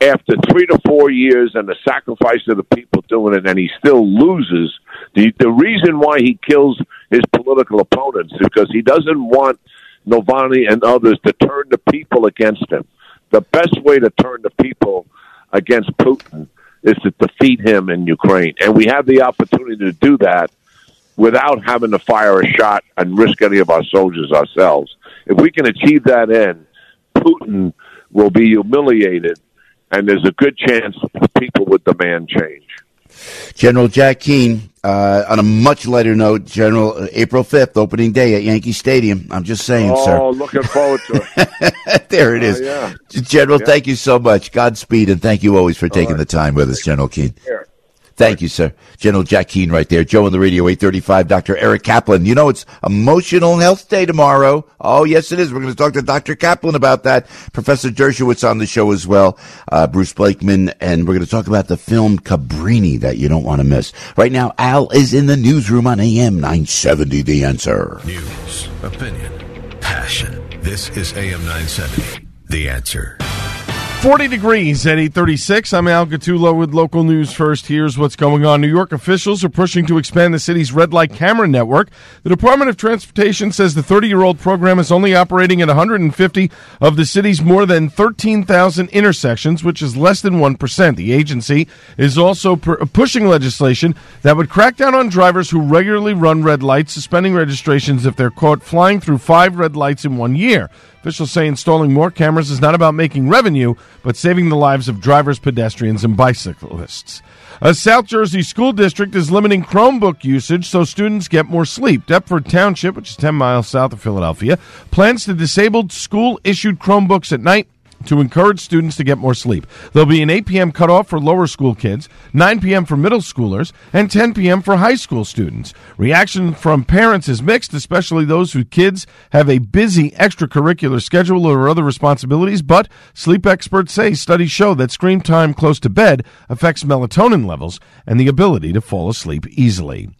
[SPEAKER 11] after three to four years and the sacrifice of the people doing it, and he still loses. The the reason why he kills his political opponents is because he doesn't want Navalny and others to turn the people against him. The best way to turn the people against Putin is to defeat him in Ukraine, and we have the opportunity to do that without having to fire a shot and risk any of our soldiers ourselves. If we can achieve that end, Putin will be humiliated, and there's a good chance the people would demand change.
[SPEAKER 2] General Jack Keane, uh, on a much lighter note, General, uh, April 5th, opening day at Yankee Stadium. I'm just saying, sir.
[SPEAKER 11] oh, looking forward to it.
[SPEAKER 2] there it is.
[SPEAKER 11] Oh,
[SPEAKER 2] is.
[SPEAKER 11] yeah.
[SPEAKER 2] General,
[SPEAKER 11] Yeah.
[SPEAKER 2] thank you so much. Godspeed, and thank you always for taking the time with us, General Keane.
[SPEAKER 11] Here.
[SPEAKER 2] Thank you, sir. General Jack Keane right there. Joe on the radio, 835, Dr. Eric Kaplan. You know, it's Emotional Health Day tomorrow. Oh, yes, it is. We're going to talk to Dr. Kaplan about that. Professor Dershowitz on the show as well. Uh, Bruce Blakeman. And we're going to talk about the film Cabrini that you don't want to miss. Right now, Al is in the newsroom on AM 970, The Answer.
[SPEAKER 1] News, opinion, passion. This is AM 970. The answer.
[SPEAKER 12] 40 degrees at 836. I'm Al Gattulo with local news first. Here's what's going on. New York officials are pushing to expand the city's red light camera network. The Department of Transportation says the 30 year old program is only operating at 150 of the city's more than 13,000 intersections, which is less than 1%. The agency is also pushing legislation that would crack down on drivers who regularly run red lights, suspending registrations if they're caught flying through five red lights in one year. Officials say installing more cameras is not about making revenue, but saving the lives of drivers, pedestrians, and bicyclists. A South Jersey school district is limiting Chromebook usage so students get more sleep. Deptford Township, which is 10 miles south of Philadelphia, plans to disable school issued Chromebooks at night to encourage students to get more sleep. There'll be an 8 p.m. cutoff for lower school kids, 9 p.m. for middle schoolers, and 10 p.m. for high school students. Reaction from parents is mixed, especially those whose kids have a busy extracurricular schedule or other responsibilities, but sleep experts say studies show that screen time close to bed affects melatonin levels and the ability to fall asleep easily.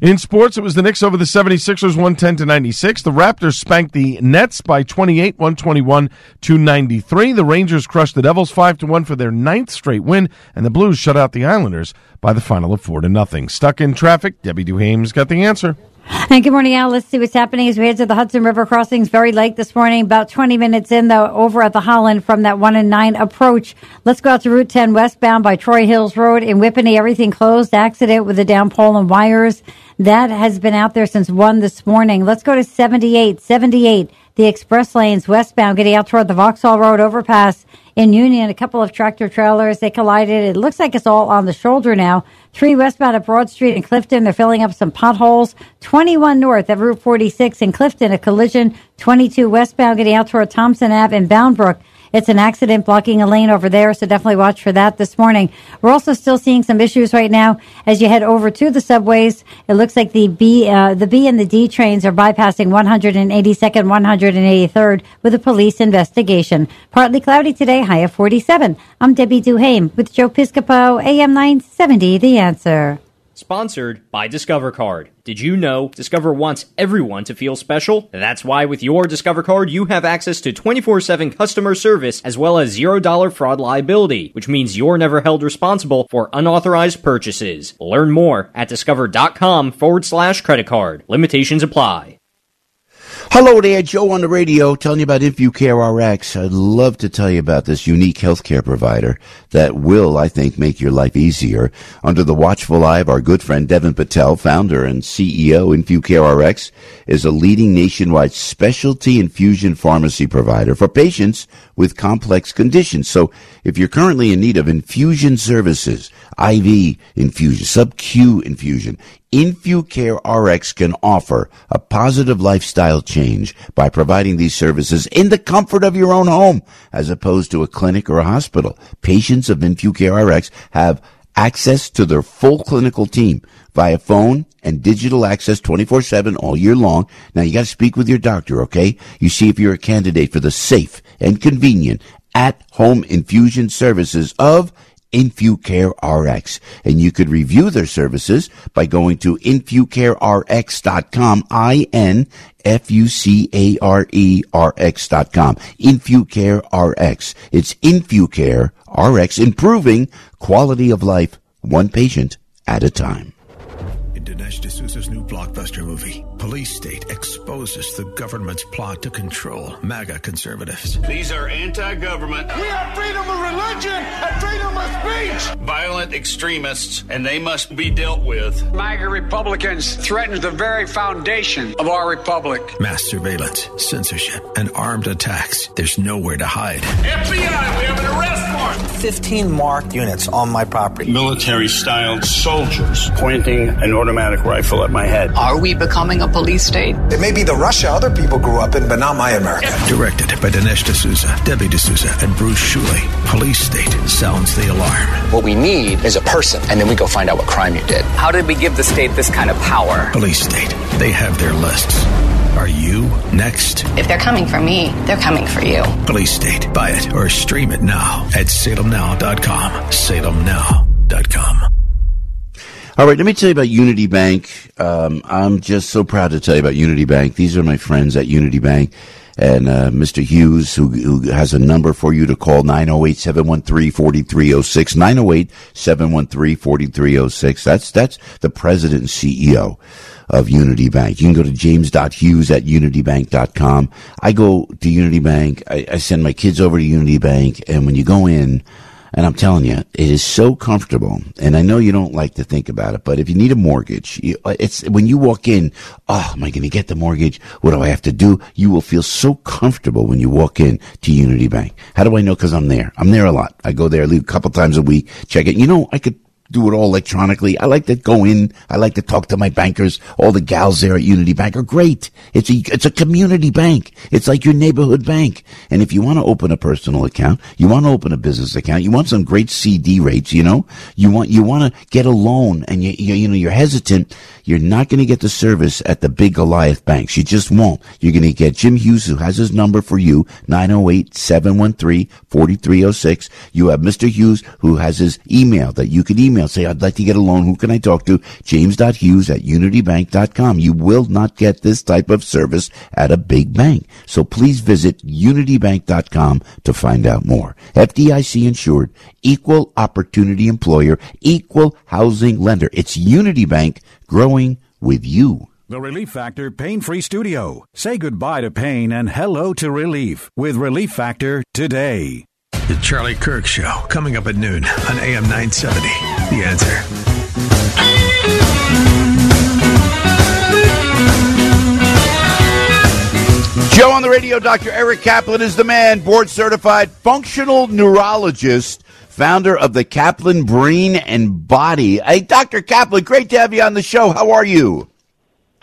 [SPEAKER 12] In sports, it was the Knicks over the 76ers 110 to 96. The Raptors spanked the Nets by 28, 121 to 93. The Rangers crushed the Devils 5 to 1 for their ninth straight win, and the Blues shut out the Islanders by the final of 4 to nothing. Stuck in traffic, Debbie Duhame's got the answer.
[SPEAKER 5] And good morning, Al. Let's see what's happening as we head to the Hudson River crossings. Very late this morning, about 20 minutes in, though, over at the Holland from that 1 and 9 approach. Let's go out to Route 10 westbound by Troy Hills Road in Whippany. Everything closed. Accident with the down pole and wires. That has been out there since 1 this morning. Let's go to 78. 78. The express lanes westbound getting out toward the Vauxhall Road overpass in Union. A couple of tractor trailers, they collided. It looks like it's all on the shoulder now. Three westbound at Broad Street in Clifton. They're filling up some potholes. 21 north at Route 46 in Clifton, a collision. 22 westbound getting out toward Thompson Ave in Boundbrook. It's an accident blocking a lane over there, so definitely watch for that this morning. We're also still seeing some issues right now as you head over to the subways. It looks like the B, uh, the B and the D trains are bypassing 182nd, 183rd with a police investigation. Partly cloudy today, high of 47. I'm Debbie Duhame with Joe Piscopo, AM 970, The Answer.
[SPEAKER 13] Sponsored by Discover Card. Did you know Discover wants everyone to feel special? That's why with your Discover Card, you have access to 24 7 customer service as well as $0 fraud liability, which means you're never held responsible for unauthorized purchases. Learn more at discover.com forward slash credit card. Limitations apply.
[SPEAKER 2] Hello there, Joe on the radio telling you about InfuCare RX. I'd love to tell you about this unique healthcare provider that will, I think, make your life easier. Under the watchful eye of our good friend Devin Patel, founder and CEO InfuCare RX, is a leading nationwide specialty infusion pharmacy provider for patients with complex conditions. So if you're currently in need of infusion services, IV infusion, sub-Q infusion, InfuCare RX can offer a positive lifestyle change by providing these services in the comfort of your own home as opposed to a clinic or a hospital. Patients of InfuCare RX have access to their full clinical team via phone and digital access 24-7 all year long. Now you got to speak with your doctor, okay? You see if you're a candidate for the safe and convenient at-home infusion services of InfuCare RX. And you could review their services by going to InfuCareRx.com, I-N-F-U-C-A-R-E-R-X dot com. InfuCare RX. It's InfuCare RX, improving quality of life one patient at a time.
[SPEAKER 1] Dinesh D'Souza's new blockbuster movie, Police State, exposes the government's plot to control MAGA conservatives.
[SPEAKER 14] These are anti government.
[SPEAKER 15] We have freedom of religion and freedom of speech.
[SPEAKER 14] Violent extremists, and they must be dealt with.
[SPEAKER 16] MAGA Republicans threaten the very foundation of our republic.
[SPEAKER 1] Mass surveillance, censorship, and armed attacks. There's nowhere to hide.
[SPEAKER 14] FBI, we have an arrest warrant.
[SPEAKER 17] 15 marked units on my property.
[SPEAKER 14] Military styled soldiers pointing an automatic rifle at my head.
[SPEAKER 18] Are we becoming a police state?
[SPEAKER 17] It may be the Russia other people grew up in, but not my America.
[SPEAKER 1] Directed by Dinesh D'Souza, Debbie D'Souza, and Bruce Schooley. Police State sounds the alarm.
[SPEAKER 19] What we need is a person, and then we go find out what crime you did.
[SPEAKER 18] How did we give the state this kind of power?
[SPEAKER 1] Police State. They have their lists. Are you next?
[SPEAKER 20] If they're coming for me, they're coming for you.
[SPEAKER 1] Police State. Buy it or stream it now at salemnow.com. Salemnow.com.
[SPEAKER 2] All right, let me tell you about Unity Bank. Um, I'm just so proud to tell you about Unity Bank. These are my friends at Unity Bank. And uh, Mr. Hughes, who, who has a number for you to call, 908-713-4306, 908-713-4306. That's, that's the president and CEO of Unity Bank. You can go to james.hughes at unitybank.com. I go to Unity Bank. I, I send my kids over to Unity Bank. And when you go in, and I'm telling you, it is so comfortable. And I know you don't like to think about it, but if you need a mortgage, you, uh, it's when you walk in, oh, am I going to get the mortgage? What do I have to do? You will feel so comfortable when you walk in to Unity Bank. How do I know? Cause I'm there. I'm there a lot. I go there leave a couple times a week, check it. You know, I could do it all electronically. I like to go in. I like to talk to my bankers. All the gals there at Unity Bank are great. It's a, it's a community bank. It's like your neighborhood bank. And if you want to open a personal account, you want to open a business account, you want some great CD rates, you know, you want, you want to get a loan and you, you, you know, you're hesitant. You're not going to get the service at the big Goliath banks. You just won't. You're going to get Jim Hughes, who has his number for you, 908-713-4306. You have Mr. Hughes, who has his email that you can email. Say, I'd like to get a loan. Who can I talk to? James.hughes at unitybank.com. You will not get this type of service at a big bank. So please visit unitybank.com to find out more. FDIC insured, equal opportunity employer, equal housing lender. It's Unity Bank growing with you.
[SPEAKER 10] The Relief Factor Pain Free Studio. Say goodbye to pain and hello to relief with Relief Factor today.
[SPEAKER 1] The Charlie Kirk Show, coming up at noon on AM 970. The answer.
[SPEAKER 2] Joe on the radio, Dr. Eric Kaplan is the man, board certified functional neurologist, founder of the Kaplan Brain and Body. Hey, Dr. Kaplan, great to have you on the show. How are you?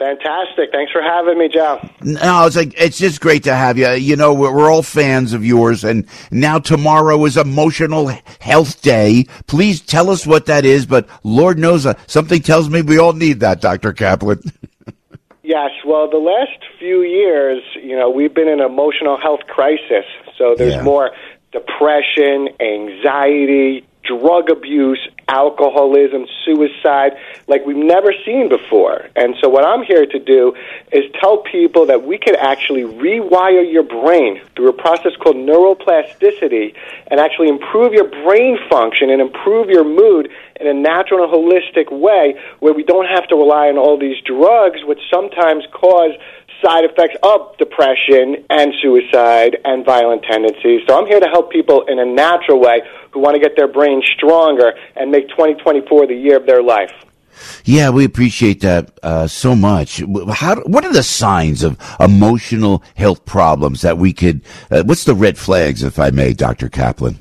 [SPEAKER 21] Fantastic. Thanks for having me, Joe.
[SPEAKER 2] No, it's like it's just great to have you. You know, we're, we're all fans of yours, and now tomorrow is Emotional Health Day. Please tell us what that is. But Lord knows, uh, something tells me we all need that, Doctor Kaplan.
[SPEAKER 21] Yes, well, the last few years, you know, we've been in an emotional health crisis. So there's
[SPEAKER 2] Yeah.
[SPEAKER 21] more depression, anxiety, drug abuse, alcoholism, suicide, like we've never seen before. And so, what I'm here to do is tell people that we can actually rewire your brain through a process called neuroplasticity and actually improve your brain function and improve your mood in a natural and holistic way where we don't have to rely on all these drugs, which sometimes cause side effects of depression and suicide and violent tendencies. So I'm here to help people in a natural way who want to get their brain stronger and make 2024 the year of their life.
[SPEAKER 2] Yeah, we appreciate that uh, so much. How? What are the signs of emotional health problems that we could? Uh, what's the red flags, if I may, Doctor Kaplan?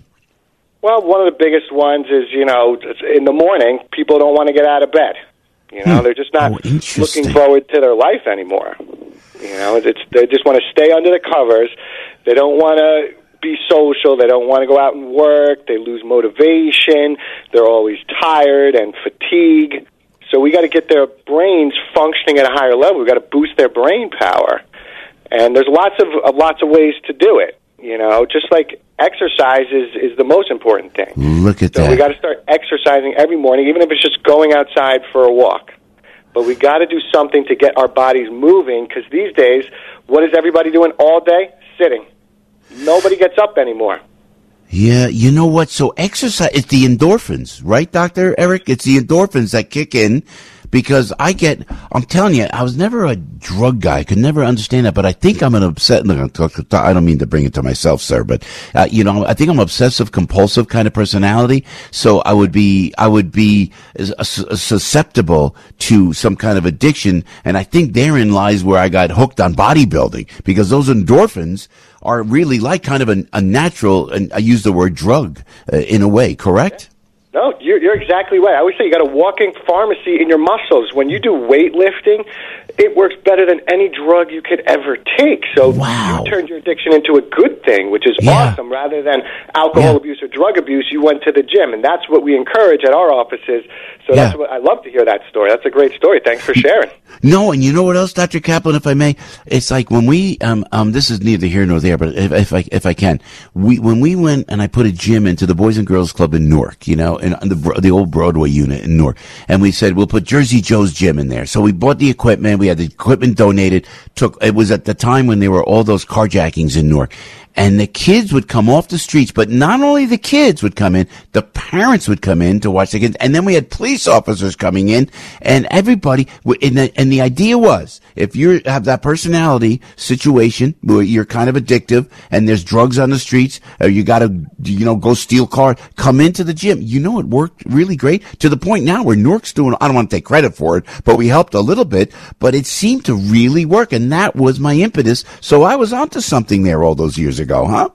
[SPEAKER 21] Well, one of the biggest ones is you know in the morning people don't want to get out of bed. You know,
[SPEAKER 2] Hmm.
[SPEAKER 21] they're just not
[SPEAKER 2] Oh,
[SPEAKER 21] looking forward to their life anymore. You know, it's they just want to stay under the covers. They don't want to be social. They don't want to go out and work. They lose motivation. They're always tired and fatigued. So we got to get their brains functioning at a higher level. We got to boost their brain power. And there's lots of, of lots of ways to do it. You know, just like exercise is is the most important thing.
[SPEAKER 2] Look at
[SPEAKER 21] So
[SPEAKER 2] that.
[SPEAKER 21] we got to start exercising every morning, even if it's just going outside for a walk. But we got to do something to get our bodies moving because these days, what is everybody doing all day? Sitting. Nobody gets up anymore.
[SPEAKER 2] Yeah, you know what? So exercise, it's the endorphins, right, Dr. Eric? It's the endorphins that kick in because I get, I'm telling you, I was never a drug guy. I could never understand that, but I think I'm an obsessed, I don't mean to bring it to myself, sir, but, uh, you know, I think I'm obsessive compulsive kind of personality. So I would be, I would be uh, susceptible to some kind of addiction. And I think therein lies where I got hooked on bodybuilding because those endorphins, are really like kind of a, a natural, and I use the word drug uh, in a way, correct?
[SPEAKER 21] No, you're, you're exactly right. I always say you got a walking pharmacy in your muscles. When you do weightlifting, it works better than any drug you could ever take. So you turned your addiction into a good thing, which is awesome. Rather than alcohol abuse or drug abuse, you went to the gym, and that's what we encourage at our offices. So that's what I love to hear that story. That's a great story. Thanks for sharing.
[SPEAKER 2] No, and you know what else, Dr. Kaplan, if I may? It's like when we, um, um, this is neither here nor there, but if, if I, if I can, we, when we went and I put a gym into the Boys and Girls Club in Newark, you know, in the, the old Broadway unit in Newark, and we said, we'll put Jersey Joe's gym in there. So we bought the equipment, we had the equipment donated, took, it was at the time when there were all those carjackings in Newark. And the kids would come off the streets, but not only the kids would come in, the parents would come in to watch the kids. And then we had police officers coming in and everybody, and the, and the idea was, if you have that personality situation where you're kind of addictive and there's drugs on the streets, or you gotta, you know, go steal cars, come into the gym. You know, it worked really great to the point now where Newark's doing, I don't want to take credit for it, but we helped a little bit, but it seemed to really work. And that was my impetus. So I was onto something there all those years ago, huh?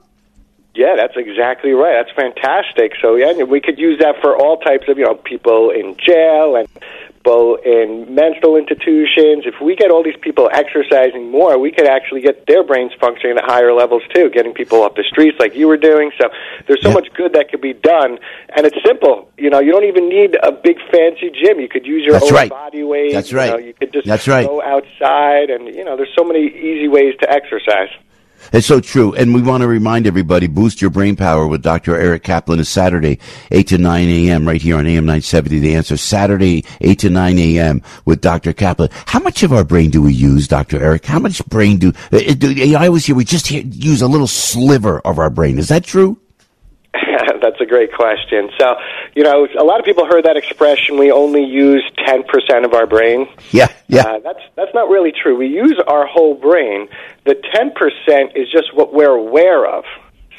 [SPEAKER 21] Yeah, that's exactly right. That's fantastic. So yeah, we could use that for all types of you know people in jail and people in mental institutions. If we get all these people exercising more, we could actually get their brains functioning at higher levels too, getting people off the streets like you were doing. So there's so much good that could be done, and it's simple. You know, you don't even need a big fancy gym. You could use your
[SPEAKER 2] That's
[SPEAKER 21] own
[SPEAKER 2] right.
[SPEAKER 21] body weight.
[SPEAKER 2] That's
[SPEAKER 21] You,
[SPEAKER 2] right.
[SPEAKER 21] know, you could just
[SPEAKER 2] That's right.
[SPEAKER 21] go outside, and you know, there's so many easy ways to exercise.
[SPEAKER 2] It's so true. And we want to remind everybody, boost your brain power with Dr. Eric Kaplan is Saturday, 8 to 9 a.m. right here on AM 970. The answer, Saturday, 8 to 9 a.m. with Dr. Kaplan. How much of our brain do we use, Dr. Eric? How much brain do, uh, do I always hear we just hear, use a little sliver of our brain. Is that true?
[SPEAKER 21] That's a great question. So, you know, a lot of people heard that expression. We only use ten percent of our brain.
[SPEAKER 2] Yeah, yeah.
[SPEAKER 21] Uh, that's that's not really true. We use our whole brain. The ten percent is just what we're aware of.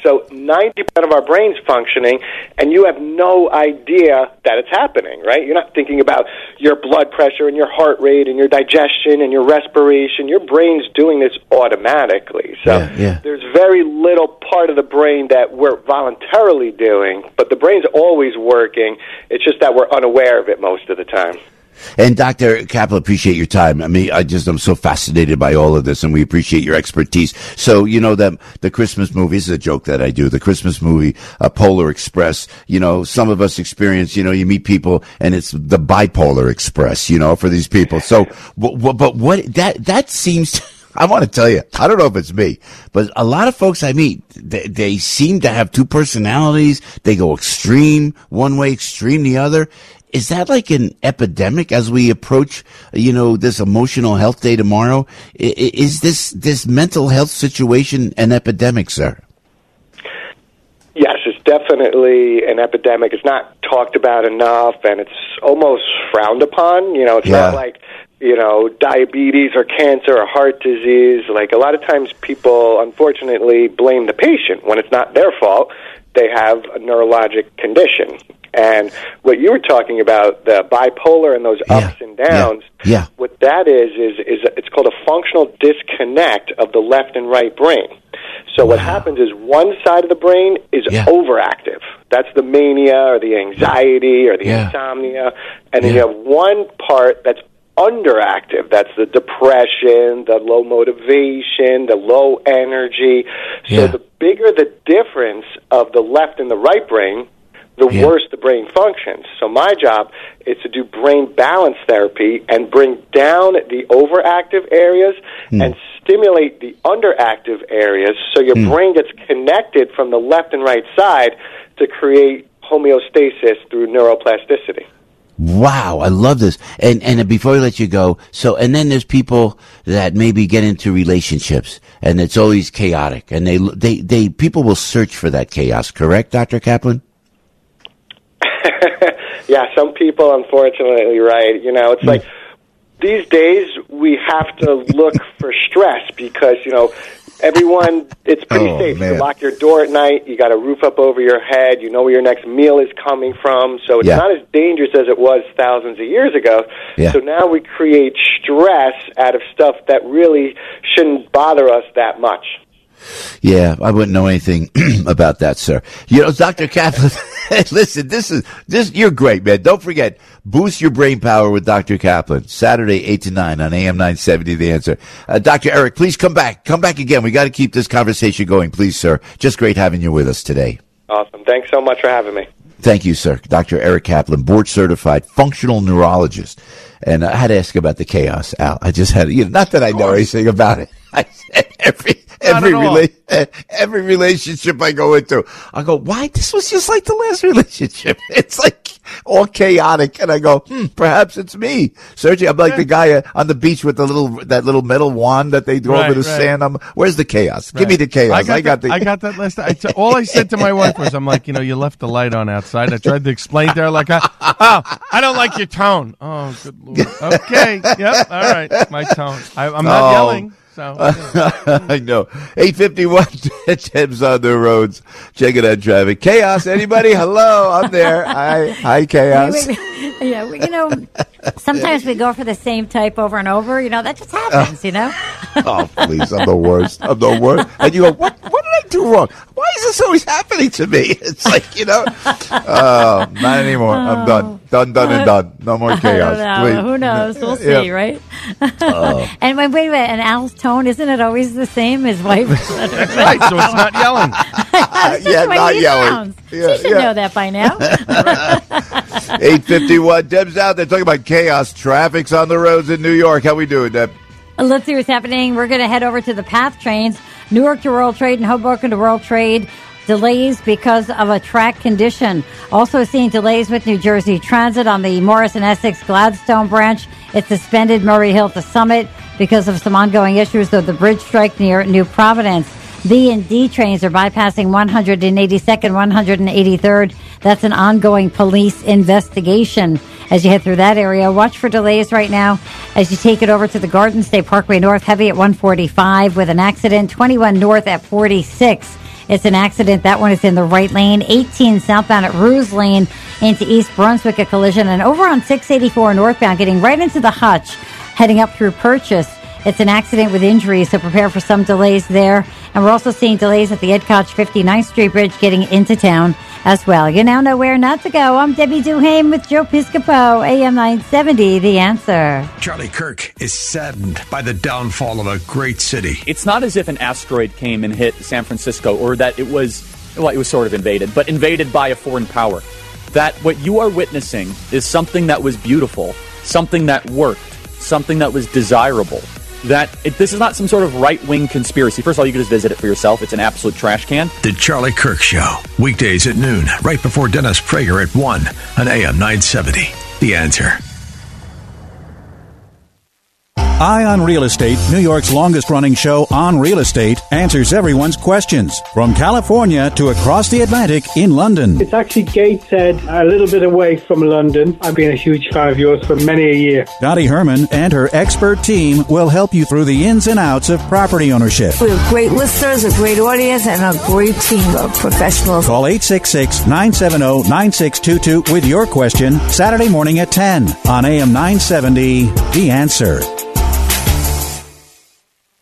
[SPEAKER 21] So ninety percent of our brain's functioning, and you have no idea that it's happening. Right? You're not thinking about your blood pressure and your heart rate and your digestion and your respiration. Your brain's doing this automatically. So
[SPEAKER 2] yeah.
[SPEAKER 21] there's very little part of the brain that we're voluntarily doing, but the brain's always working. It's just that we're unaware of it most of the time.
[SPEAKER 2] And Dr. Kaplan, appreciate your time. I mean, I just, I'm so fascinated by all of this and we appreciate your expertise. So, you know, the, the Christmas movie, is a joke that I do, the Christmas movie, uh, Polar Express, you know, some of us experience, you know, you meet people and it's the bipolar express, you know, for these people. So, but, but what, that, that seems, I want to tell you, I don't know if it's me, but a lot of folks I meet, they, they seem to have two personalities. They go extreme one way, extreme the other. Is that like an epidemic as we approach, you know, this emotional health day tomorrow? Is this, this mental health situation an epidemic, sir?
[SPEAKER 21] Yes, it's definitely an epidemic. It's not talked about enough, and it's almost frowned upon. You know, it's
[SPEAKER 2] Yeah.
[SPEAKER 21] not like you know diabetes or cancer or heart disease. Like a lot of times, people unfortunately blame the patient when it's not their fault. They have a neurologic condition, and what you were talking about, the bipolar and those ups and downs.
[SPEAKER 2] Yeah.
[SPEAKER 21] What that is is is it's called a functional disconnect of the left and right brain. So what happens is one side of the brain is overactive. That's the mania or the anxiety or the
[SPEAKER 2] Yeah.
[SPEAKER 21] insomnia, and then you have one part that's underactive. That's the depression, the low motivation, the low energy. So
[SPEAKER 2] Yeah.
[SPEAKER 21] the bigger the difference of the left and the right brain, the worse the brain functions. So my job is to do brain balance therapy and bring down the overactive areas hmm. and stimulate the underactive areas so your hmm. brain gets connected from the left and right side to create homeostasis through neuroplasticity.
[SPEAKER 2] Wow, I love this. And and before I let you go, so and then there's people that maybe get into relationships and it's always chaotic and they they they people will search for that chaos, correct, Dr. Kaplan?
[SPEAKER 21] yeah, some people, unfortunately, right. You know, it's hmm. like these days we have to look for stress because you know everyone. It's pretty
[SPEAKER 2] Oh,
[SPEAKER 21] safe.
[SPEAKER 2] man.
[SPEAKER 21] You lock your door at night. You got a roof up over your head. You know where your next meal is coming from. So it's
[SPEAKER 2] Yeah.
[SPEAKER 21] not as dangerous as it was thousands of years ago.
[SPEAKER 2] Yeah.
[SPEAKER 21] So now we create stress out of stuff that really shouldn't bother us that much.
[SPEAKER 2] Yeah, I wouldn't know anything about that, sir. You know, Dr. Kaplan, listen, this is, this, you're great, man. Don't forget, boost your brain power with Dr. Kaplan, Saturday, 8 to 9 on AM 970, The Answer. Uh, Dr. Eric, please come back. Come back again. We got to keep this conversation going, please, sir. Just great having you with us today.
[SPEAKER 21] Awesome. Thanks so much for having me.
[SPEAKER 2] Thank you, sir. Dr. Eric Kaplan, board certified functional neurologist. And I had to ask about the chaos, Al. I just had, you know, not that I know anything about it. I said every, every, rela- every relationship I go into, I go, why? This was just like the last relationship. It's like all chaotic. And I go, hmm, perhaps it's me. Sergio, I'm like the guy uh, on the beach with the little, that little metal wand that they throw
[SPEAKER 12] Right,
[SPEAKER 2] over the
[SPEAKER 12] right.
[SPEAKER 2] sand. I'm, where's the chaos? Give me the chaos.
[SPEAKER 12] I got, that, I got that last. I t- all I said to my wife was, "I'm like, you know, you left the light on outside." I tried to explain to her, like, I, "Oh, I don't like your tone." Oh, good lord. Okay, yep, all right, my tone. I, I'm not
[SPEAKER 2] Oh.
[SPEAKER 12] yelling. So
[SPEAKER 2] I know. 851 Tim's on the roads. Checking out traffic. Chaos. Anybody? Hello. I'm there. Hi. Hi, Chaos.
[SPEAKER 5] We- we- yeah, we- you know, sometimes we go for the same type over and over. You know, that just happens. You know.
[SPEAKER 2] oh, please. I'm the worst. I'm the worst. And you go, what, what did I do wrong? Why is this always happening to me? It's like, you know, oh, not anymore. I'm oh. done. Done, done, and done. No more
[SPEAKER 5] I
[SPEAKER 2] chaos.
[SPEAKER 5] don't know.
[SPEAKER 2] Please.
[SPEAKER 5] Who knows? We'll
[SPEAKER 2] Yeah.
[SPEAKER 5] see, right? And wait, wait a minute. And Al's tone isn't it always the same? His wife.
[SPEAKER 12] Right, so it's not yelling.
[SPEAKER 5] That's
[SPEAKER 2] yeah, not
[SPEAKER 5] he
[SPEAKER 2] yelling.
[SPEAKER 5] sounds.
[SPEAKER 2] Yeah,
[SPEAKER 5] she should
[SPEAKER 2] yeah.
[SPEAKER 5] know that by now.
[SPEAKER 2] 851. Deb's out there talking about chaos. Traffic's on the roads in New York. How we doing, Deb?
[SPEAKER 5] Uh, let's see what's happening. We're going to head over to the PATH trains, Newark to World Trade and Hoboken to World Trade. Delays because of a track condition. Also seeing delays with New Jersey Transit on the Morris and Essex Gladstone branch. It suspended Murray Hill to Summit because of some ongoing issues of the bridge strike near New Providence. B and D trains are bypassing 182nd, 183rd. That's an ongoing police investigation. As you head through that area, watch for delays right now as you take it over to the Garden State Parkway North, heavy at 145 with an accident, 21 North at 46. It's an accident. That one is in the right lane. 18 southbound at Ruse Lane into East Brunswick, a collision. And over on 684 northbound, getting right into the hutch, heading up through Purchase. It's an accident with injuries, so prepare for some delays there. And we're also seeing delays at the Ed Koch 59th Street Bridge getting into town as well. You now know where not to go. I'm Debbie Duhame with Joe Piscopo, AM 970, The Answer.
[SPEAKER 1] Charlie Kirk is saddened by the downfall of a great city.
[SPEAKER 22] It's not as if an asteroid came and hit San Francisco or that it was, well, it was sort of invaded, but invaded by a foreign power. That what you are witnessing is something that was beautiful, something that worked, something that was desirable. That it, this is not some sort of right wing conspiracy. First of all, you can just visit it for yourself. It's an absolute trash can.
[SPEAKER 1] The Charlie Kirk Show, weekdays at noon, right before Dennis Prager at 1 on AM 970. The answer.
[SPEAKER 10] Eye on Real Estate, New York's longest running show on real estate, answers everyone's questions from California to across the Atlantic in London.
[SPEAKER 23] It's actually Gateshead, a little bit away from London. I've been a huge fan of yours for many a year.
[SPEAKER 10] Dottie Herman and her expert team will help you through the ins and outs of property ownership.
[SPEAKER 24] We have great listeners, a great audience, and a great team of professionals.
[SPEAKER 10] Call 866 970 9622 with your question Saturday morning at 10 on AM 970. The answer.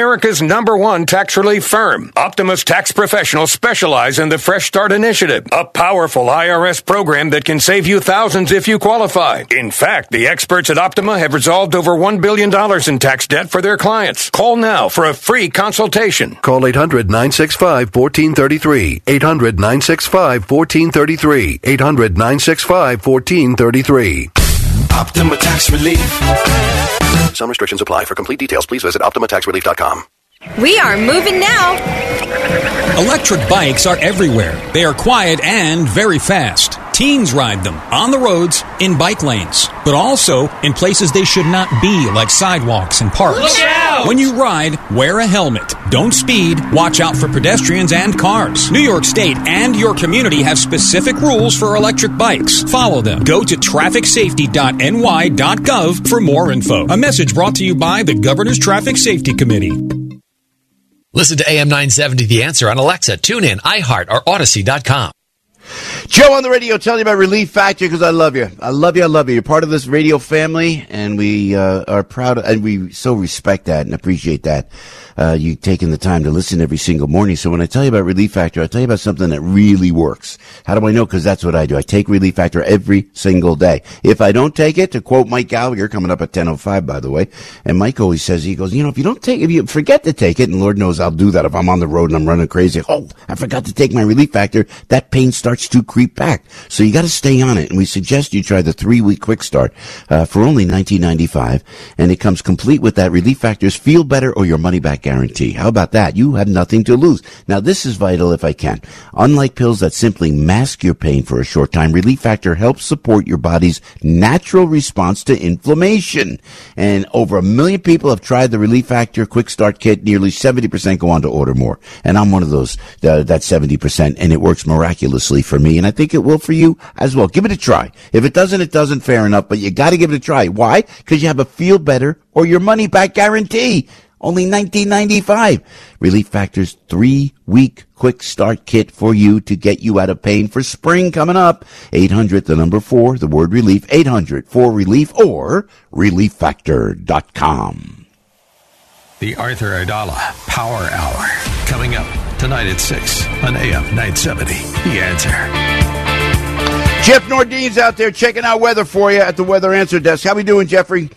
[SPEAKER 25] America's number one tax relief firm. Optima's tax professionals specialize in the Fresh Start Initiative, a powerful IRS program that can save you thousands if you qualify. In fact, the experts at Optima have resolved over $1 billion in tax debt for their clients. Call now for a free consultation.
[SPEAKER 26] Call 800 965 1433. 800 965 1433. 800 965 1433.
[SPEAKER 27] Optima Tax Relief.
[SPEAKER 26] Some restrictions apply. For complete details, please visit OptimaTaxRelief.com.
[SPEAKER 28] We are moving now.
[SPEAKER 29] Electric bikes are everywhere. They are quiet and very fast. Teens ride them on the roads, in bike lanes, but also in places they should not be, like sidewalks and parks.
[SPEAKER 28] Look out!
[SPEAKER 29] When you ride, wear a helmet. Don't speed. Watch out for pedestrians and cars. New York State and your community have specific rules for electric bikes. Follow them. Go to trafficsafety.ny.gov for more info. A message brought to you by the Governor's Traffic Safety Committee.
[SPEAKER 9] Listen to AM 970 The Answer on Alexa, TuneIn, iHeart, or Odyssey.com.
[SPEAKER 2] Joe on the radio telling you about Relief Factor because I love you. I love you. I love you. You're part of this radio family, and we uh, are proud of, and we so respect that and appreciate that. Uh, you taking the time to listen every single morning. So when I tell you about Relief Factor, I tell you about something that really works. How do I know? Because that's what I do. I take Relief Factor every single day. If I don't take it, to quote Mike Gallagher, coming up at 10.05, by the way, and Mike always says, he goes, you know, if you don't take, if you forget to take it, and Lord knows I'll do that if I'm on the road and I'm running crazy. Oh, I forgot to take my Relief Factor. That pain starts to creep back. So you got to stay on it. And we suggest you try the three week quick start, uh, for only 19.95. And it comes complete with that Relief Factor's feel better or your money back guarantee. How about that? You have nothing to lose. Now this is vital if I can. Unlike pills that simply mask your pain for a short time, Relief Factor helps support your body's natural response to inflammation. And over a million people have tried the Relief Factor quick start kit. Nearly 70% go on to order more. And I'm one of those, uh, that 70% and it works miraculously for me. And I think it will for you as well. Give it a try. If it doesn't, it doesn't. Fair enough, but you got to give it a try. Why? Because you have a feel better or your money back guarantee. Only 1995. Relief Factor's three week quick start kit for you to get you out of pain for spring coming up. 800, the number four, the word relief, 800 for relief or relieffactor.com.
[SPEAKER 1] The Arthur Aidala Power Hour. Coming up tonight at 6 on AM 970. The answer.
[SPEAKER 2] Jeff Nordine's out there checking out weather for you at the weather answer desk. How we doing, Jeffrey?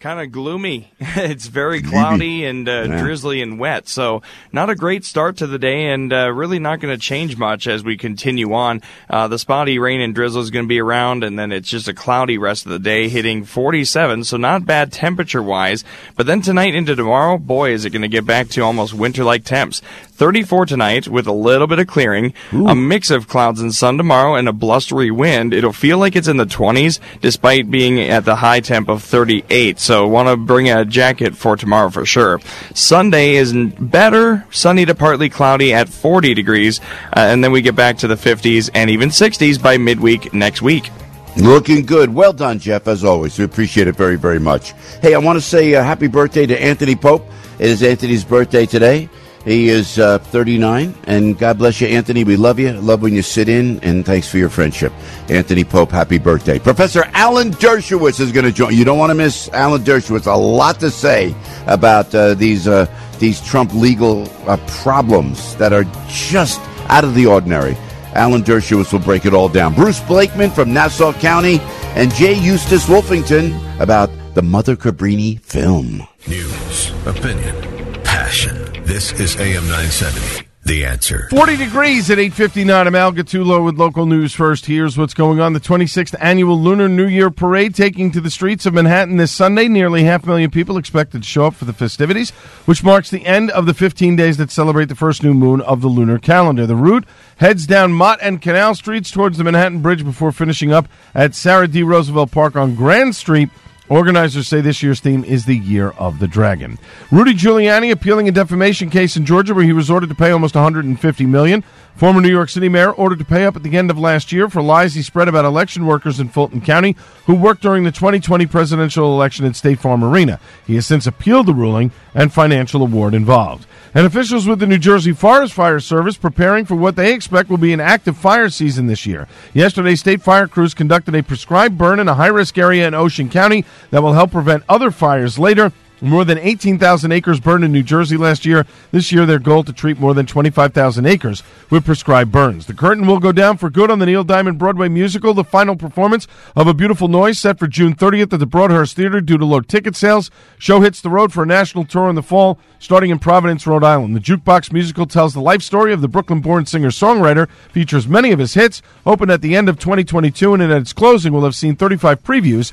[SPEAKER 30] Kind of gloomy. it's very cloudy and uh,
[SPEAKER 2] Yeah.
[SPEAKER 30] drizzly and wet. So not a great start to the day, and uh, really not going to change much as we continue on. Uh, the spotty rain and drizzle is going to be around, and then it's just a cloudy rest of the day, hitting 47. So not bad temperature wise. But then tonight into tomorrow, boy, is it going to get back to almost winter-like temps. 34 tonight with a little bit of clearing, a mix of clouds and sun tomorrow, and a blustery wind. It'll feel like it's in the 20s despite being at the high temp of 38. So want to bring a jacket for tomorrow for sure. Sunday is better, sunny to partly cloudy at 40 degrees, uh, and then we get back to the 50s and even 60s by midweek next week.
[SPEAKER 2] Looking good. Well done, Jeff, as always. We appreciate it very, very much. Hey, I want to say uh, happy birthday to Anthony Pope. It is Anthony's birthday today. He is uh, 39, and God bless you, Anthony. We love you. Love when you sit in, and thanks for your friendship. Anthony Pope, happy birthday. Professor Alan Dershowitz is going to join. You don't want to miss Alan Dershowitz. A lot to say about uh, these uh, these Trump legal uh, problems that are just out of the ordinary. Alan Dershowitz will break it all down. Bruce Blakeman from Nassau County and Jay Eustace Wolfington about the Mother Cabrini film.
[SPEAKER 1] News, opinion, passion. This is AM 970. The answer.
[SPEAKER 12] 40 degrees at 8.59. I'm Al Gattulo with local news first. Here's what's going on. The 26th annual Lunar New Year Parade taking to the streets of Manhattan this Sunday. Nearly half a million people expected to show up for the festivities, which marks the end of the 15 days that celebrate the first new moon of the lunar calendar. The route heads down Mott and Canal Streets towards the Manhattan Bridge before finishing up at Sarah D. Roosevelt Park on Grand Street Organizers say this year's theme is the Year of the Dragon. Rudy Giuliani appealing a defamation case in Georgia where he was ordered to pay almost 150 million. Former New York City mayor ordered to pay up at the end of last year for lies he spread about election workers in Fulton County who worked during the 2020 presidential election at State Farm Arena. He has since appealed the ruling and financial award involved. And officials with the New Jersey Forest Fire Service preparing for what they expect will be an active fire season this year. Yesterday, state fire crews conducted a prescribed burn in a high risk area in Ocean County that will help prevent other fires later. More than 18,000 acres burned in New Jersey last year. This year, their goal to treat more than 25,000 acres with prescribed burns. The curtain will go down for good on the Neil Diamond Broadway musical. The final performance of A Beautiful Noise set for June 30th at the Broadhurst Theater due to low ticket sales. Show hits the road for a national tour in the fall, starting in Providence, Rhode Island. The Jukebox musical tells the life story of the Brooklyn-born singer-songwriter, features many of his hits, opened at the end of 2022, and at its closing will have seen 35 previews.